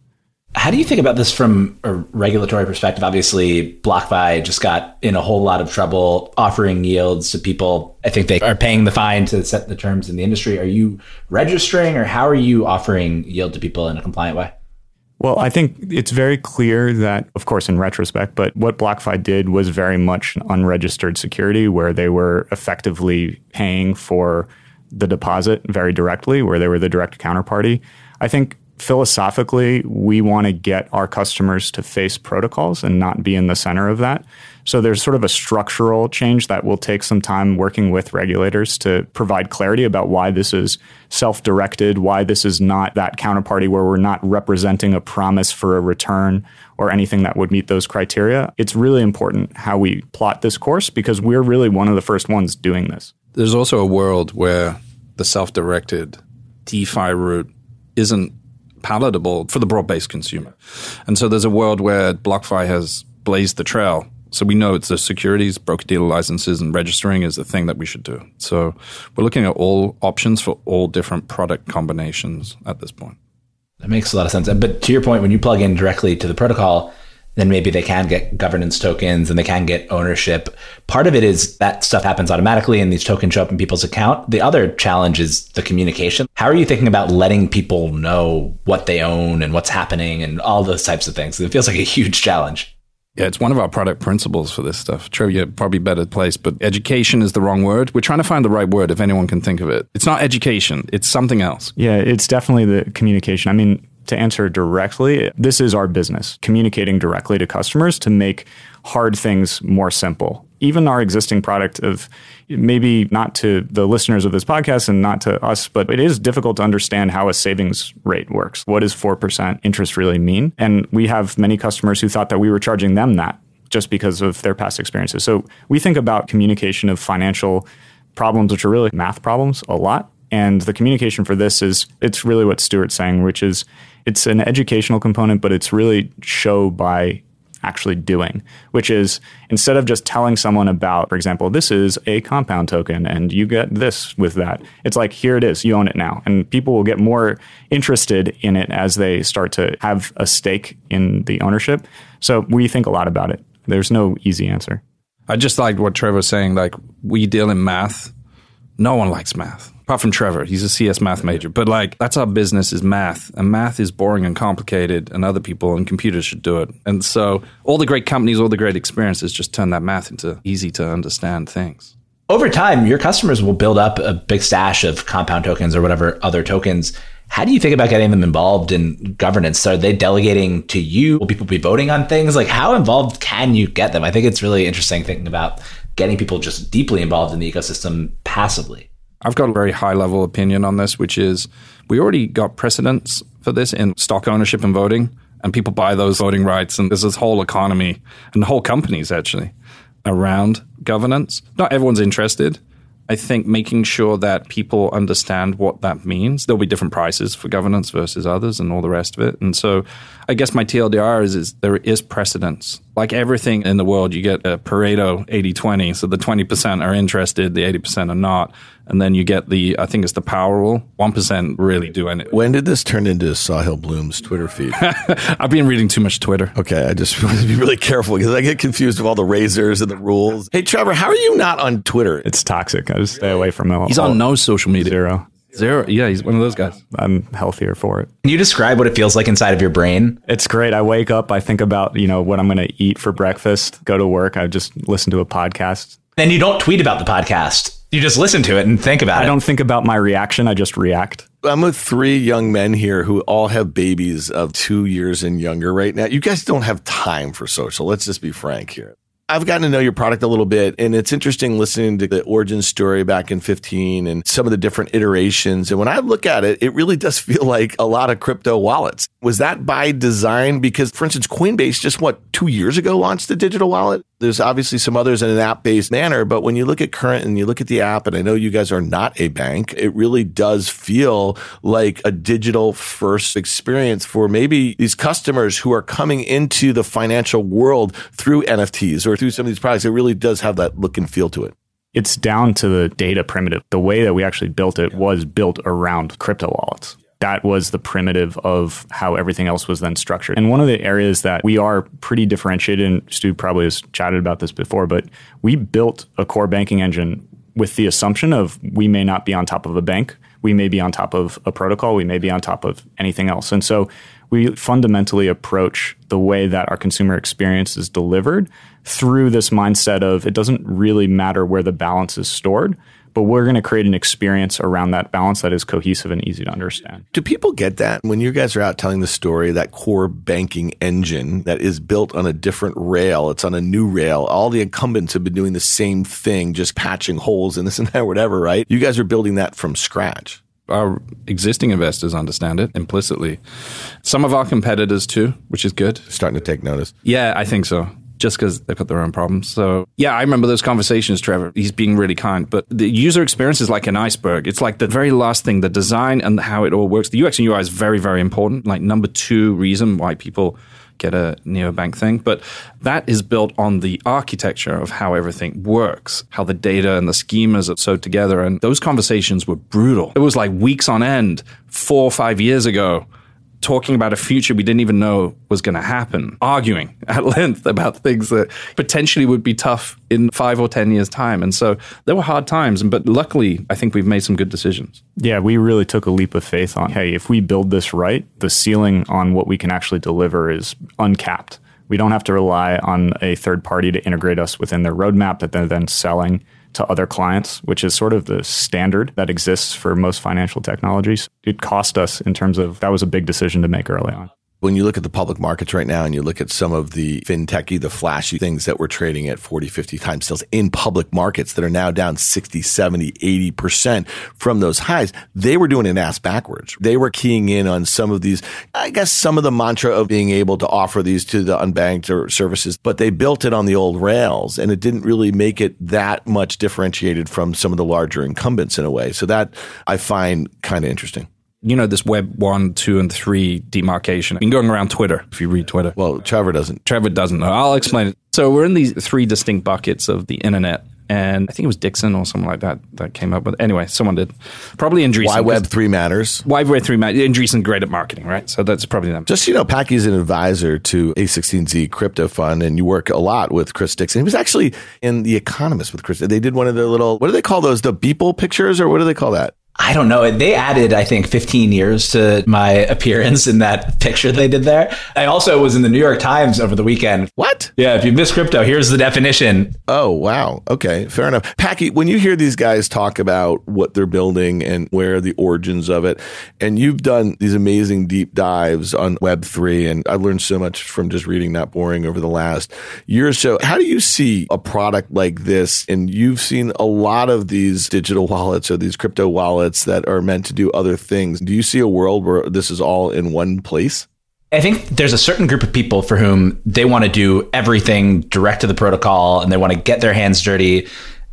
Speaker 4: How do you think about this from a regulatory perspective? Obviously, BlockFi just got in a whole lot of trouble offering yields to people. I think they are paying the fine to set the terms in the industry. Are you registering or how are you offering yield to people in a compliant way?
Speaker 5: Well, I think it's very clear that, of course, in retrospect, but what BlockFi did was very much unregistered security where they were effectively paying for the deposit very directly, where they were the direct counterparty. I think philosophically, we want to get our customers to face protocols and not be in the center of that. So there's sort of a structural change that will take some time working with regulators to provide clarity about why this is self directed, why this is not that counterparty where we're not representing a promise for a return or anything that would meet those criteria. It's really important how we plot this course because we're really one of the first ones doing this.
Speaker 6: There's also a world where the self directed DeFi route isn't palatable for the broad based consumer. And so there's a world where BlockFi has blazed the trail. So we know it's the securities, broker dealer licenses, and registering is the thing that we should do. So we're looking at all options for all different product combinations at this point.
Speaker 4: That makes a lot of sense. But to your point, when you plug in directly to the protocol, then maybe they can get governance tokens and they can get ownership. Part of it is that stuff happens automatically and these tokens show up in people's account. The other challenge is the communication. How are you thinking about letting people know what they own and what's happening and all those types of things? It feels like a huge challenge.
Speaker 6: Yeah, it's one of our product principles for this stuff. Trevor, you're probably better placed, but education is the wrong word. We're trying to find the right word if anyone can think of it. It's not education, it's something else.
Speaker 5: Yeah, it's definitely the communication. I mean, to answer directly, this is our business, communicating directly to customers to make hard things more simple. Even our existing product of maybe not to the listeners of this podcast and not to us, but it is difficult to understand how a savings rate works. What does 4% interest really mean? And we have many customers who thought that we were charging them that just because of their past experiences. So we think about communication of financial problems, which are really math problems, a lot. And the communication for this is it's really what Stuart's saying, which is it's an educational component, but it's really show by actually doing, which is instead of just telling someone about, for example, this is a compound token and you get this with that, it's like, here it is, you own it now. And people will get more interested in it as they start to have a stake in the ownership. So we think a lot about it. There's no easy answer.
Speaker 6: I just like what Trevor was saying. Like, we deal in math. No one likes math apart from Trevor. He's a CS math major, but like that's our business is math, and math is boring and complicated, and other people and computers should do it. And so all the great companies, all the great experiences, just turn that math into easy to understand things.
Speaker 4: Over time, your customers will build up a big stash of compound tokens or whatever other tokens. How do you think about getting them involved in governance? Are they delegating to you? Will people be voting on things? Like, how involved can you get them? I think it's really interesting thinking about getting people just deeply involved in the ecosystem passively.
Speaker 6: I've got a very high level opinion on this, which is we already got precedents for this in stock ownership and voting, and people buy those voting rights, and there's this whole economy and whole companies actually around governance. Not everyone's interested. I think making sure that people understand what that means. There'll be different prices for governance versus others and all the rest of it. And so I guess my TLDR is, is there is precedence. Like everything in the world, you get a Pareto 80 20. So the 20% are interested, the 80% are not. And then you get the, I think it's the power rule. 1% really do anything.
Speaker 1: When did this turn into Sahil Bloom's Twitter feed?
Speaker 6: I've been reading too much Twitter.
Speaker 1: Okay, I just want to be really careful because I get confused with all the razors and the rules. Hey, Trevor, how are you not on Twitter?
Speaker 5: It's toxic. I just stay away from it.
Speaker 6: He's on no social media.
Speaker 5: Zero.
Speaker 6: Zero. Yeah, he's one of those guys.
Speaker 5: I'm healthier for it.
Speaker 4: Can you describe what it feels like inside of your brain?
Speaker 5: It's great. I wake up, I think about, you know, what I'm going to eat for breakfast, go to work, I just listen to a podcast.
Speaker 4: Then you don't tweet about the podcast. You just listen to it and think about
Speaker 5: I
Speaker 4: it.
Speaker 5: I don't think about my reaction, I just react.
Speaker 1: I'm with three young men here who all have babies of two years and younger right now. You guys don't have time for social. Let's just be frank here. I've gotten to know your product a little bit, and it's interesting listening to the origin story back in 15 and some of the different iterations. And when I look at it, it really does feel like a lot of crypto wallets. Was that by design? Because, for instance, Coinbase just what, two years ago launched a digital wallet? There's obviously some others in an app based manner, but when you look at current and you look at the app, and I know you guys are not a bank, it really does feel like a digital first experience for maybe these customers who are coming into the financial world through NFTs or through some of these products. It really does have that look and feel to it.
Speaker 5: It's down to the data primitive. The way that we actually built it was built around crypto wallets that was the primitive of how everything else was then structured. And one of the areas that we are pretty differentiated, and Stu probably has chatted about this before, but we built a core banking engine with the assumption of we may not be on top of a bank, we may be on top of a protocol, we may be on top of anything else. And so we fundamentally approach the way that our consumer experience is delivered through this mindset of it doesn't really matter where the balance is stored but we're going to create an experience around that balance that is cohesive and easy to understand.
Speaker 1: Do people get that when you guys are out telling the story, that core banking engine that is built on a different rail? It's on a new rail. All the incumbents have been doing the same thing, just patching holes and this and that, whatever, right? You guys are building that from scratch
Speaker 6: our existing investors understand it implicitly. Some of our competitors too, which is good.
Speaker 1: Starting to take notice.
Speaker 6: Yeah, I think so just because they've got their own problems. So, yeah, I remember those conversations, Trevor. He's being really kind, but the user experience is like an iceberg. It's like the very last thing, the design and how it all works. The UX and UI is very, very important. Like, number two reason why people get a neobank thing. But that is built on the architecture of how everything works, how the data and the schemas are sewed together. And those conversations were brutal. It was like weeks on end, four or five years ago talking about a future we didn't even know was going to happen, arguing at length about things that potentially would be tough in five or 10 years' time. And so there were hard times, but luckily, I think we've made some good decisions.
Speaker 5: Yeah, we really took a leap of faith on hey, if we build this right, the ceiling on what we can actually deliver is uncapped. We don't have to rely on a third party to integrate us within their roadmap that they're then selling to other clients, which is sort of the standard that exists for most financial technologies. It cost us in terms of that was a big decision to make early on
Speaker 1: when you look at the public markets right now and you look at some of the fintechy, the flashy things that we're trading at 40, 50 times sales in public markets that are now down 60, 70, 80% from those highs, they were doing an ass backwards. They were keying in on some of these, I guess some of the mantra of being able to offer these to the unbanked or services, but they built it on the old rails and it didn't really make it that much differentiated from some of the larger incumbents in a way. So that I find kind of interesting.
Speaker 6: You know, this web one, two, and three demarcation. I've been going around Twitter if you read Twitter.
Speaker 1: Well, Trevor doesn't.
Speaker 6: Trevor doesn't know. I'll explain it. So we're in these three distinct buckets of the internet. And I think it was Dixon or something like that that came up with. Anyway, someone did. Probably Andreessen.
Speaker 1: Why Web three matters?
Speaker 6: Why Web three matters? Andreessen great at marketing, right? So that's probably them.
Speaker 1: Just you know, Packy's an advisor to A16Z Crypto Fund, and you work a lot with Chris Dixon. He was actually in The Economist with Chris. They did one of the little what do they call those? The Beeple pictures, or what do they call that?
Speaker 4: I don't know. They added, I think, 15 years to my appearance in that picture they did there. I also was in the New York Times over the weekend.
Speaker 1: What?
Speaker 4: Yeah, if you miss crypto, here's the definition.
Speaker 1: Oh, wow. Okay, fair enough. Packy, when you hear these guys talk about what they're building and where the origins of it, and you've done these amazing deep dives on Web3, and I've learned so much from just reading Not Boring over the last year or so. How do you see a product like this? And you've seen a lot of these digital wallets or these crypto wallets that are meant to do other things. Do you see a world where this is all in one place?
Speaker 4: I think there's a certain group of people for whom they want to do everything direct to the protocol and they want to get their hands dirty.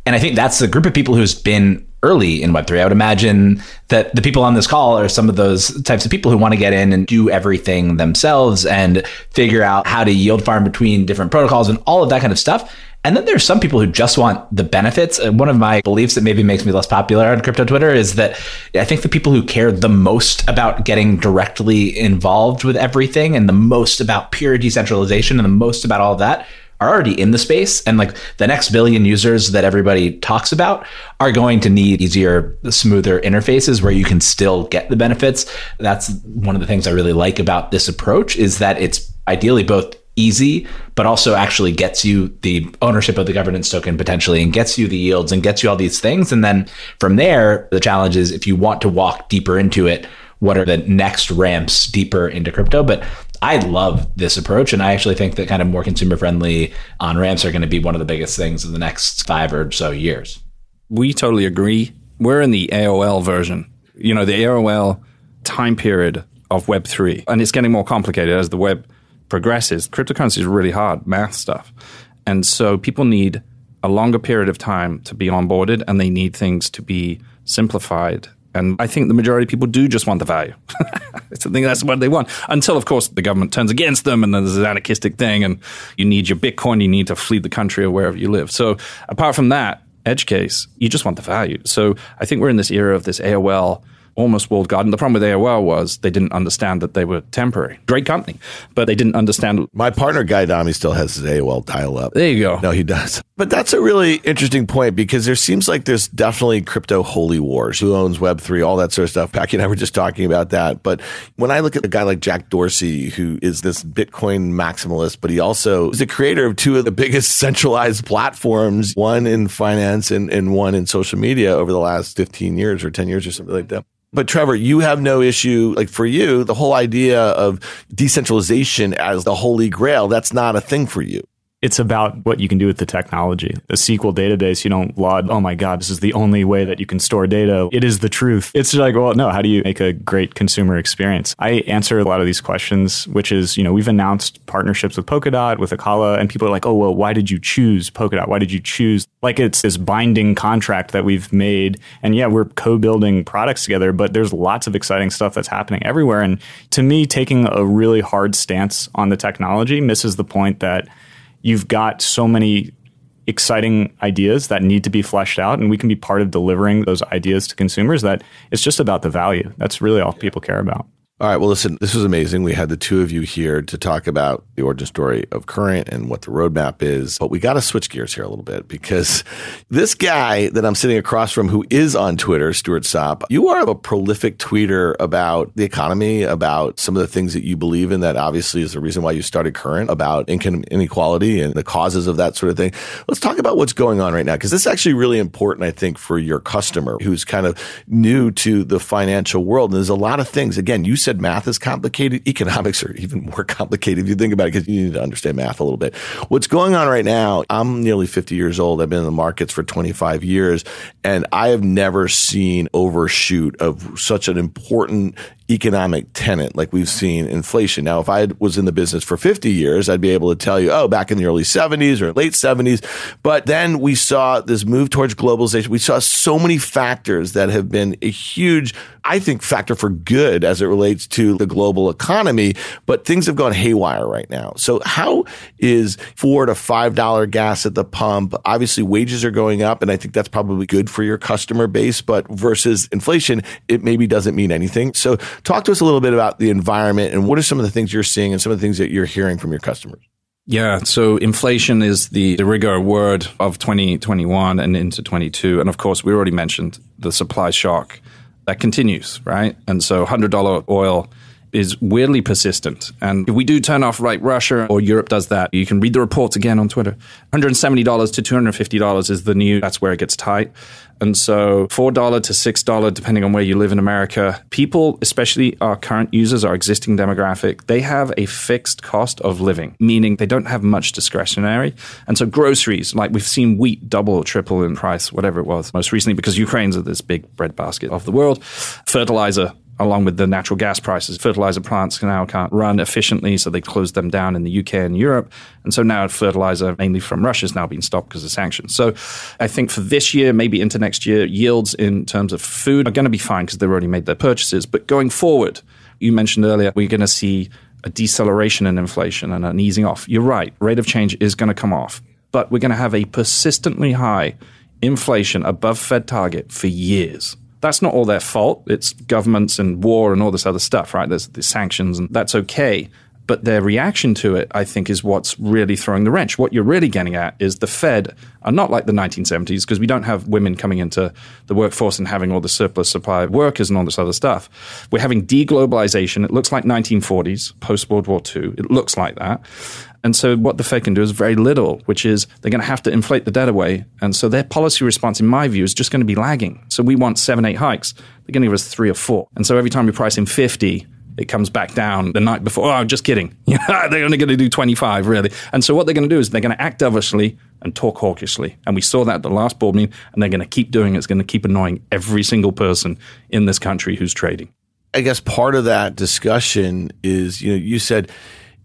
Speaker 4: And I think that's the group of people who's been early in Web3. I would imagine that the people on this call are some of those types of people who want to get in and do everything themselves and figure out how to yield farm between different protocols and all of that kind of stuff. And then there's some people who just want the benefits. And one of my beliefs that maybe makes me less popular on crypto Twitter is that I think the people who care the most about getting directly involved with everything and the most about pure decentralization and the most about all of that are already in the space and like the next billion users that everybody talks about are going to need easier smoother interfaces where you can still get the benefits that's one of the things i really like about this approach is that it's ideally both easy, but also actually gets you the ownership of the governance token potentially and gets you the yields and gets you all these things. And then from there, the challenge is if you want to walk deeper into it, what are the next ramps deeper into crypto? But I love this approach. And I actually think that kind of more consumer friendly on ramps are going to be one of the biggest things in the next five or so years.
Speaker 6: We totally agree. We're in the AOL version, you know, the AOL time period of Web3. And it's getting more complicated as the web progresses, cryptocurrency is really hard math stuff. And so people need a longer period of time to be onboarded and they need things to be simplified. And I think the majority of people do just want the value. I think that's what they want. Until, of course, the government turns against them and then there's an anarchistic thing and you need your Bitcoin, you need to flee the country or wherever you live. So apart from that, edge case, you just want the value. So I think we're in this era of this AOL almost walled garden. The problem with AOL was they didn't understand that they were temporary. Great company, but they didn't understand.
Speaker 1: My partner Guy Adami still has his AOL dial up.
Speaker 6: There you go.
Speaker 1: No, he does. But that's a really interesting point because there seems like there's definitely crypto holy wars. Who owns Web3, all that sort of stuff. Packy and I were just talking about that. But when I look at a guy like Jack Dorsey, who is this Bitcoin maximalist, but he also is the creator of two of the biggest centralized platforms, one in finance and, and one in social media over the last 15 years or 10 years or something like that. But Trevor, you have no issue. Like for you, the whole idea of decentralization as the holy grail, that's not a thing for you
Speaker 5: it's about what you can do with the technology. A SQL database, you don't laud, oh my God, this is the only way that you can store data. It is the truth. It's like, well, no, how do you make a great consumer experience? I answer a lot of these questions, which is, you know, we've announced partnerships with Polkadot, with Acala, and people are like, oh, well, why did you choose Polkadot? Why did you choose? Like it's this binding contract that we've made. And yeah, we're co building products together, but there's lots of exciting stuff that's happening everywhere. And to me, taking a really hard stance on the technology misses the point that you've got so many exciting ideas that need to be fleshed out and we can be part of delivering those ideas to consumers that it's just about the value. That's really all people care about
Speaker 1: all right. Well, listen, this was amazing. We had the two of you here to talk about the origin story of Current and what the roadmap is. But we got to switch gears here a little bit because this guy that I'm sitting across from, who is on Twitter, Stuart Sopp, you are a prolific tweeter about the economy, about some of the things that you believe in. That obviously is the reason why you started Current, about income inequality and the causes of that sort of thing. Let's talk about what's going on right now because this is actually really important, I think, for your customer who's kind of new to the financial world. And there's a lot of things. Again, you said said math is complicated. Economics are even more complicated if you think about it because you need to understand math a little bit. What's going on right now, I'm nearly 50 years old. I've been in the markets for 25 years and I have never seen overshoot of such an important economic tenant like we've seen inflation. Now, if I was in the business for 50 years, I'd be able to tell you, oh, back in the early 70s or late 70s. But then we saw this move towards globalization. We saw so many factors that have been a huge I think, factor for good as it relates to the global economy. But things have gone haywire right now. So how is four to five dollar gas at the pump? Obviously, wages are going up, and I think that's probably good for your customer base. But versus inflation, it maybe doesn't mean anything. So talk to us a little bit about the environment and what are some of the things you're seeing and some of the things that you're hearing from your customers.
Speaker 6: Yeah, so inflation is the, the rigor word of 2021 and into 22. And of course, we already mentioned the supply shock that continues, right? And so $100 oil is weirdly persistent. And if we do turn off, like Russia or Europe does that, you can read the reports again on Twitter. $170 to $250 is the new, that's where it gets tight. And so $4 to $6, depending on where you live in America, people, especially our current users, our existing demographic, they have a fixed cost of living, meaning they don't have much discretionary. And so groceries, like we've seen wheat double or triple in price, whatever it was most recently, because Ukraine's at this big breadbasket of the world. Fertilizer along with the natural gas prices. Fertilizer plants now can't run efficiently, so they closed them down in the UK and Europe. And so now fertilizer, mainly from Russia, is now being stopped because of sanctions. So I think for this year, maybe into next year, yields in terms of food are going to be fine because they've already made their purchases. But going forward, you mentioned earlier, we're going to see a deceleration in inflation and an easing off. You're right, rate of change is going to come off, but we're going to have a persistently high inflation above Fed target for years that's not all their fault. It's governments and war and all this other stuff, right? There's the sanctions, and that's okay. But their reaction to it, I think, is what's really throwing the wrench. What you're really getting at is the Fed are not like the 1970s because we don't have women coming into the workforce and having all the surplus supply of workers and all this other stuff. We're having deglobalization. It looks like 1940s, post World War II. It looks like that. And so what the Fed can do is very little, which is they're going to have to inflate the debt away. And so their policy response, in my view, is just going to be lagging. So we want seven, eight hikes. They're going to give us three or four. And so every time we price in 50, it comes back down the night before. Oh, just kidding. they're only going to do 25, really. And so what they're going to do is they're going to act dovishly and talk hawkishly. And we saw that at the last board meeting, and they're going to keep doing it. It's going to keep annoying every single person in this country who's trading.
Speaker 1: I guess part of that discussion is, you know, you said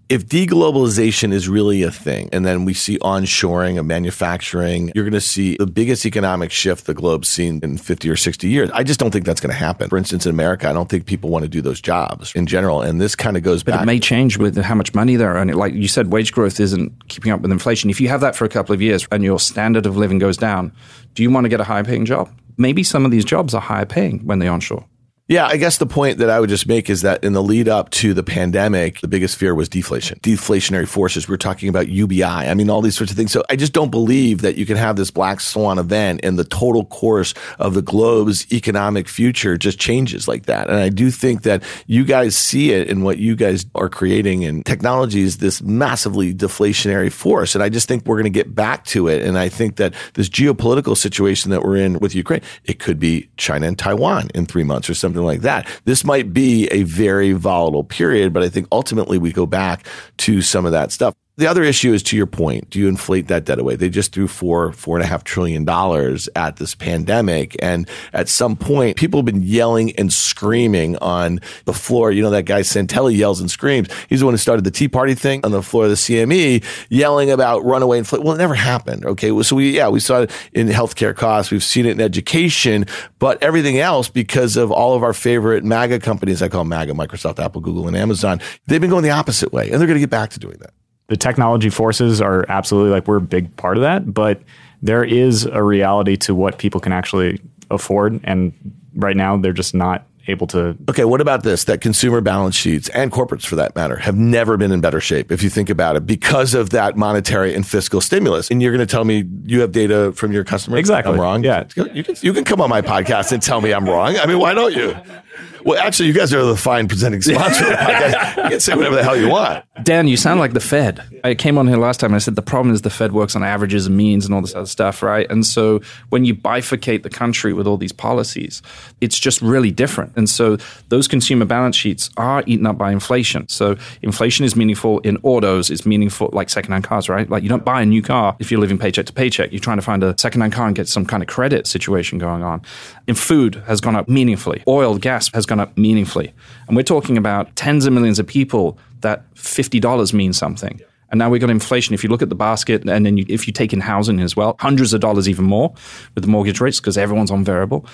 Speaker 1: if deglobalization is really a thing, and then we see onshoring of manufacturing, you're going to see the biggest economic shift the globe's seen in 50 or 60 years. I just don't think that's going to happen. For instance, in America, I don't think people want to do those jobs in general. And this kind of goes
Speaker 6: but
Speaker 1: back.
Speaker 6: it may change with how much money there are. And like you said, wage growth isn't keeping up with inflation. If you have that for a couple of years and your standard of living goes down, do you want to get a high paying job? Maybe some of these jobs are higher paying when they onshore.
Speaker 1: Yeah, I guess the point that I would just make is that in the lead up to the pandemic, the biggest fear was deflation, deflationary forces. We're talking about UBI. I mean, all these sorts of things. So I just don't believe that you can have this black swan event and the total course of the globe's economic future just changes like that. And I do think that you guys see it in what you guys are creating and technology is this massively deflationary force. And I just think we're going to get back to it. And I think that this geopolitical situation that we're in with Ukraine, it could be China and Taiwan in three months or something something like that. This might be a very volatile period, but I think ultimately we go back to some of that stuff. The other issue is to your point. Do you inflate that debt away? They just threw four, four and a half trillion dollars at this pandemic. And at some point, people have been yelling and screaming on the floor. You know, that guy Santelli yells and screams. He's the one who started the Tea Party thing on the floor of the CME, yelling about runaway inflation. Well, it never happened. Okay. So we, yeah, we saw it in healthcare costs. We've seen it in education, but everything else because of all of our favorite MAGA companies. I call MAGA, Microsoft, Apple, Google, and Amazon. They've been going the opposite way and they're going to get back to doing that
Speaker 5: the technology forces are absolutely like we're a big part of that, but there is a reality to what people can actually afford. And right now, they're just not able to.
Speaker 1: Okay, what about this? That consumer balance sheets and corporates, for that matter, have never been in better shape if you think about it because of that monetary and fiscal stimulus. And you're going to tell me you have data from your customers?
Speaker 5: Exactly.
Speaker 1: I'm wrong.
Speaker 5: Yeah.
Speaker 1: You can, you can come on my podcast and tell me I'm wrong. I mean, why don't you? Well, actually, you guys are the fine presenting sponsor. you can say whatever the hell you want.
Speaker 6: Dan, you sound like the Fed. I came on here last time and I said the problem is the Fed works on averages and means and all this other stuff, right? And so when you bifurcate the country with all these policies, it's just really different. And so those consumer balance sheets are eaten up by inflation. So inflation is meaningful in autos, it's meaningful like secondhand cars, right? Like you don't buy a new car if you're living paycheck to paycheck. You're trying to find a secondhand car and get some kind of credit situation going on. And food has gone up meaningfully. Oil, gas has gone gone up meaningfully. And we're talking about tens of millions of people that $50 means something. And now we've got inflation. If you look at the basket, and then you, if you take in housing as well, hundreds of dollars even more with the mortgage rates because everyone's on variable.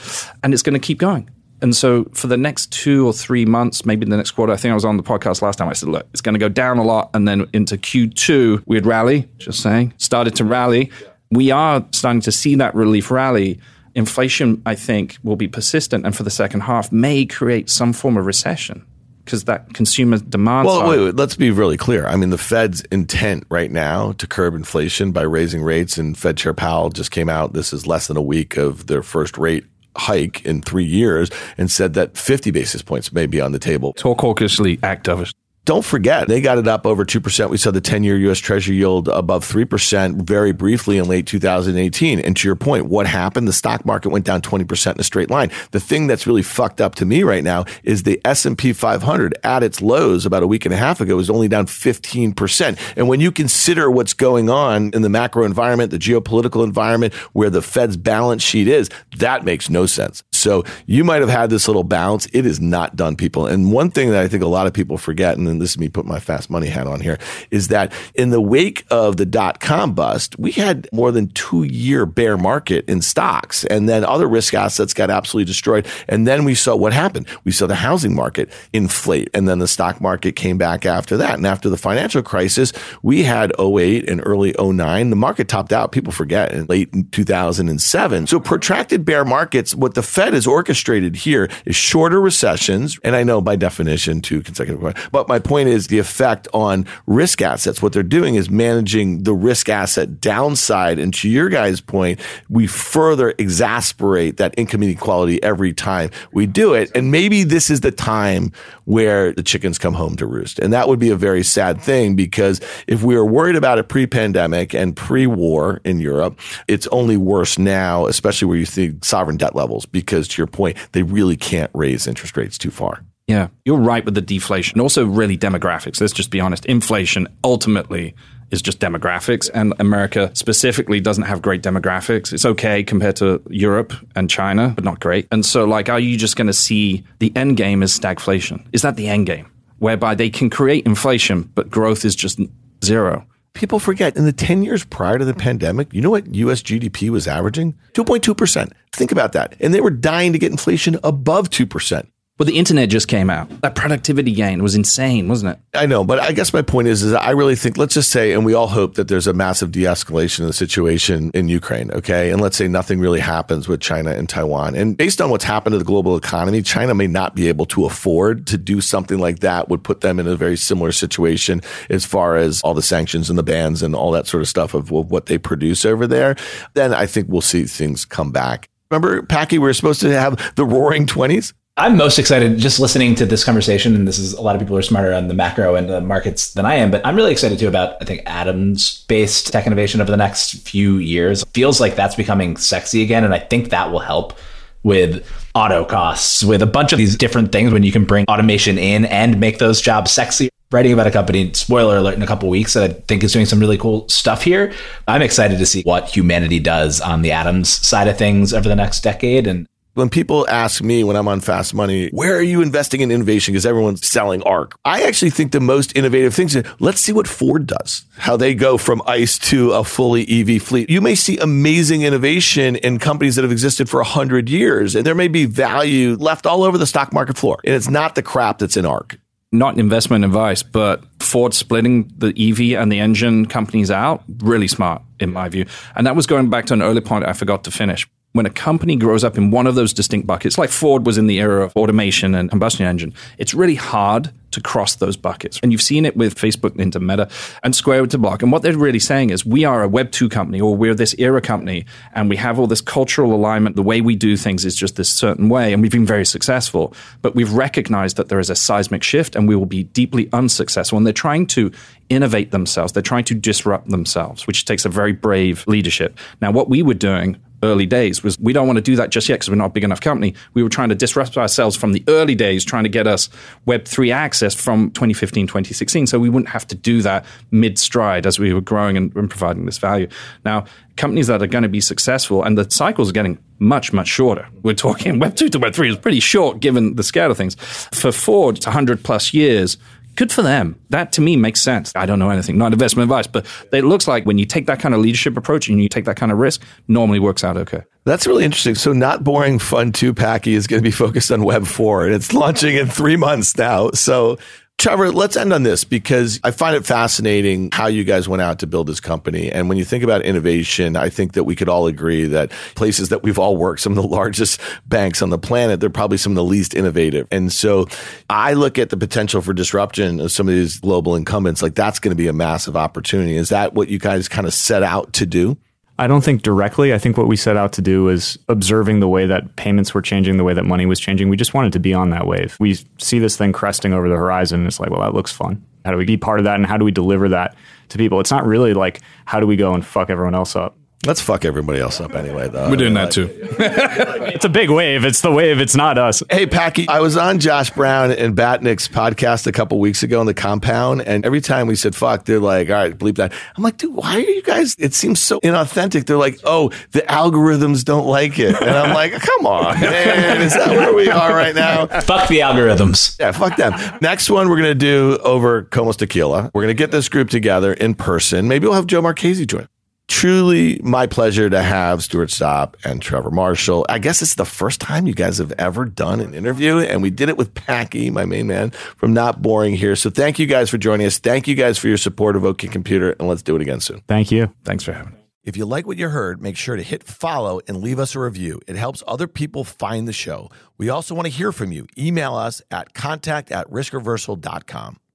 Speaker 6: And it's going to keep going. And so for the next two or three months, maybe the next quarter, I think I was on the podcast last time. I said, look, it's going to go down a lot. And then into Q2, we'd rally, just saying, started to rally. We are starting to see that relief rally. Inflation, I think, will be persistent and for the second half may create some form of recession because that consumer demand.
Speaker 1: Well, wait, wait, let's be really clear. I mean, the Fed's intent right now to curb inflation by raising rates, and Fed Chair Powell just came out. This is less than a week of their first rate hike in three years, and said that 50 basis points may be on the table.
Speaker 6: Talk hawkishly activist
Speaker 1: don't forget, they got it up over 2%. We saw the 10 year U.S. Treasury yield above 3% very briefly in late 2018. And to your point, what happened? The stock market went down 20% in a straight line. The thing that's really fucked up to me right now is the S&P 500 at its lows about a week and a half ago was only down 15%. And when you consider what's going on in the macro environment, the geopolitical environment, where the Fed's balance sheet is, that makes no sense. So you might have had this little bounce. It is not done, people. And one thing that I think a lot of people forget, and this is me putting my fast money hat on here, is that in the wake of the dot com bust, we had more than two year bear market in stocks. And then other risk assets got absolutely destroyed. And then we saw what happened. We saw the housing market inflate. And then the stock market came back after that. And after the financial crisis, we had 08 and early 09. The market topped out. People forget in late 2007. So protracted bear markets, what the Fed has orchestrated here is shorter recessions. And I know by definition, two consecutive, but my point is the effect on risk assets. What they're doing is managing the risk asset downside. And to your guys' point, we further exasperate that income inequality every time we do it. And maybe this is the time where the chickens come home to roost. And that would be a very sad thing because if we were worried about it pre-pandemic and pre-war in Europe, it's only worse now, especially where you see sovereign debt levels, because to your point, they really can't raise interest rates too far.
Speaker 6: Yeah, you're right with the deflation. Also, really demographics. Let's just be honest. Inflation ultimately is just demographics, and America specifically doesn't have great demographics. It's okay compared to Europe and China, but not great. And so, like, are you just going to see the end game is stagflation? Is that the end game, whereby they can create inflation, but growth is just zero?
Speaker 1: People forget in the 10 years prior to the pandemic, you know what US GDP was averaging? 2.2%. Think about that. And they were dying to get inflation above 2%.
Speaker 6: Well, the internet just came out. That productivity gain was insane, wasn't it?
Speaker 1: I know, but I guess my point is, is I really think, let's just say, and we all hope that there's a massive de-escalation of the situation in Ukraine, okay? And let's say nothing really happens with China and Taiwan. And based on what's happened to the global economy, China may not be able to afford to do something like that would put them in a very similar situation as far as all the sanctions and the bans and all that sort of stuff of, of what they produce over there. Then I think we'll see things come back. Remember, Packy, we were supposed to have the roaring 20s?
Speaker 4: I'm most excited just listening to this conversation, and this is a lot of people are smarter on the macro and the markets than I am, but I'm really excited too about I think atoms based tech innovation over the next few years. Feels like that's becoming sexy again, and I think that will help with auto costs, with a bunch of these different things when you can bring automation in and make those jobs sexy. Writing about a company, spoiler alert, in a couple weeks that I think is doing some really cool stuff here. I'm excited to see what humanity does on the atoms side of things over the next decade. And
Speaker 1: when people ask me when I'm on Fast Money, where are you investing in innovation? Because everyone's selling ARK. I actually think the most innovative things, let's see what Ford does, how they go from ICE to a fully EV fleet. You may see amazing innovation in companies that have existed for 100 years, and there may be value left all over the stock market floor. And it's not the crap that's in ARK
Speaker 6: Not investment advice, but Ford splitting the EV and the engine companies out, really smart in my view. And that was going back to an early point I forgot to finish when a company grows up in one of those distinct buckets, like Ford was in the era of automation and combustion engine, it's really hard to cross those buckets. And you've seen it with Facebook into Meta and Square to Block. And what they're really saying is we are a Web 2 company or we're this era company and we have all this cultural alignment. The way we do things is just this certain way. And we've been very successful. But we've recognized that there is a seismic shift and we will be deeply unsuccessful. And they're trying to innovate themselves. They're trying to disrupt themselves, which takes a very brave leadership. Now, what we were doing early days was we don't want to do that just yet because we're not a big enough company. We were trying to disrupt ourselves from the early days, trying to get us Web3 access from 2015, 2016. So we wouldn't have to do that mid stride as we were growing and, and providing this value. Now, companies that are going to be successful, and the cycles are getting much, much shorter. We're talking Web 2 to Web 3 is pretty short given the scale of things. For Ford, it's 100 plus years good for them. That to me makes sense. I don't know anything, not investment advice, but it looks like when you take that kind of leadership approach and you take that kind of risk, normally works out okay.
Speaker 1: That's really interesting. So, not boring fun two packy is going to be focused on Web four, and it's launching in three months now. So, Trevor, let's end on this because I find it fascinating how you guys went out to build this company. And when you think about innovation, I think that we could all agree that places that we've all worked, some of the largest banks on the planet, they're probably some of the least innovative. And so I look at the potential for disruption of some of these global incumbents, like that's going to be a massive opportunity. Is that what you guys kind of set out to do?
Speaker 5: I don't think directly. I think what we set out to do was observing the way that payments were changing, the way that money was changing. We just wanted to be on that wave. We see this thing cresting over the horizon. And it's like, well, that looks fun. How do we be part of that? And how do we deliver that to people? It's not really like, how do we go and fuck everyone else up?
Speaker 1: Let's fuck everybody else up anyway, though.
Speaker 6: We're doing that too.
Speaker 5: it's a big wave. It's the wave. It's not us.
Speaker 1: Hey, Packy, I was on Josh Brown and Batnick's podcast a couple weeks ago in the compound, and every time we said fuck, they're like, all right, bleep that. I'm like, dude, why are you guys? It seems so inauthentic. They're like, oh, the algorithms don't like it. And I'm like, come on, man. Is that where we are right now?
Speaker 4: Fuck the algorithms.
Speaker 1: Yeah, fuck them. Next one we're going to do over Komos Tequila. We're going to get this group together in person. Maybe we'll have Joe Marchese join truly my pleasure to have Stuart Sopp and Trevor Marshall. I guess it's the first time you guys have ever done an interview, and we did it with Packy, my main man from Not Boring here. So thank you guys for joining us. Thank you guys for your support of OK Computer, and let's do it again soon.
Speaker 5: Thank you.
Speaker 6: Thanks for having me.
Speaker 1: If you like what you heard, make sure to hit follow and leave us a review. It helps other people find the show. We also want to hear from you. Email us at contact at riskreversal.com.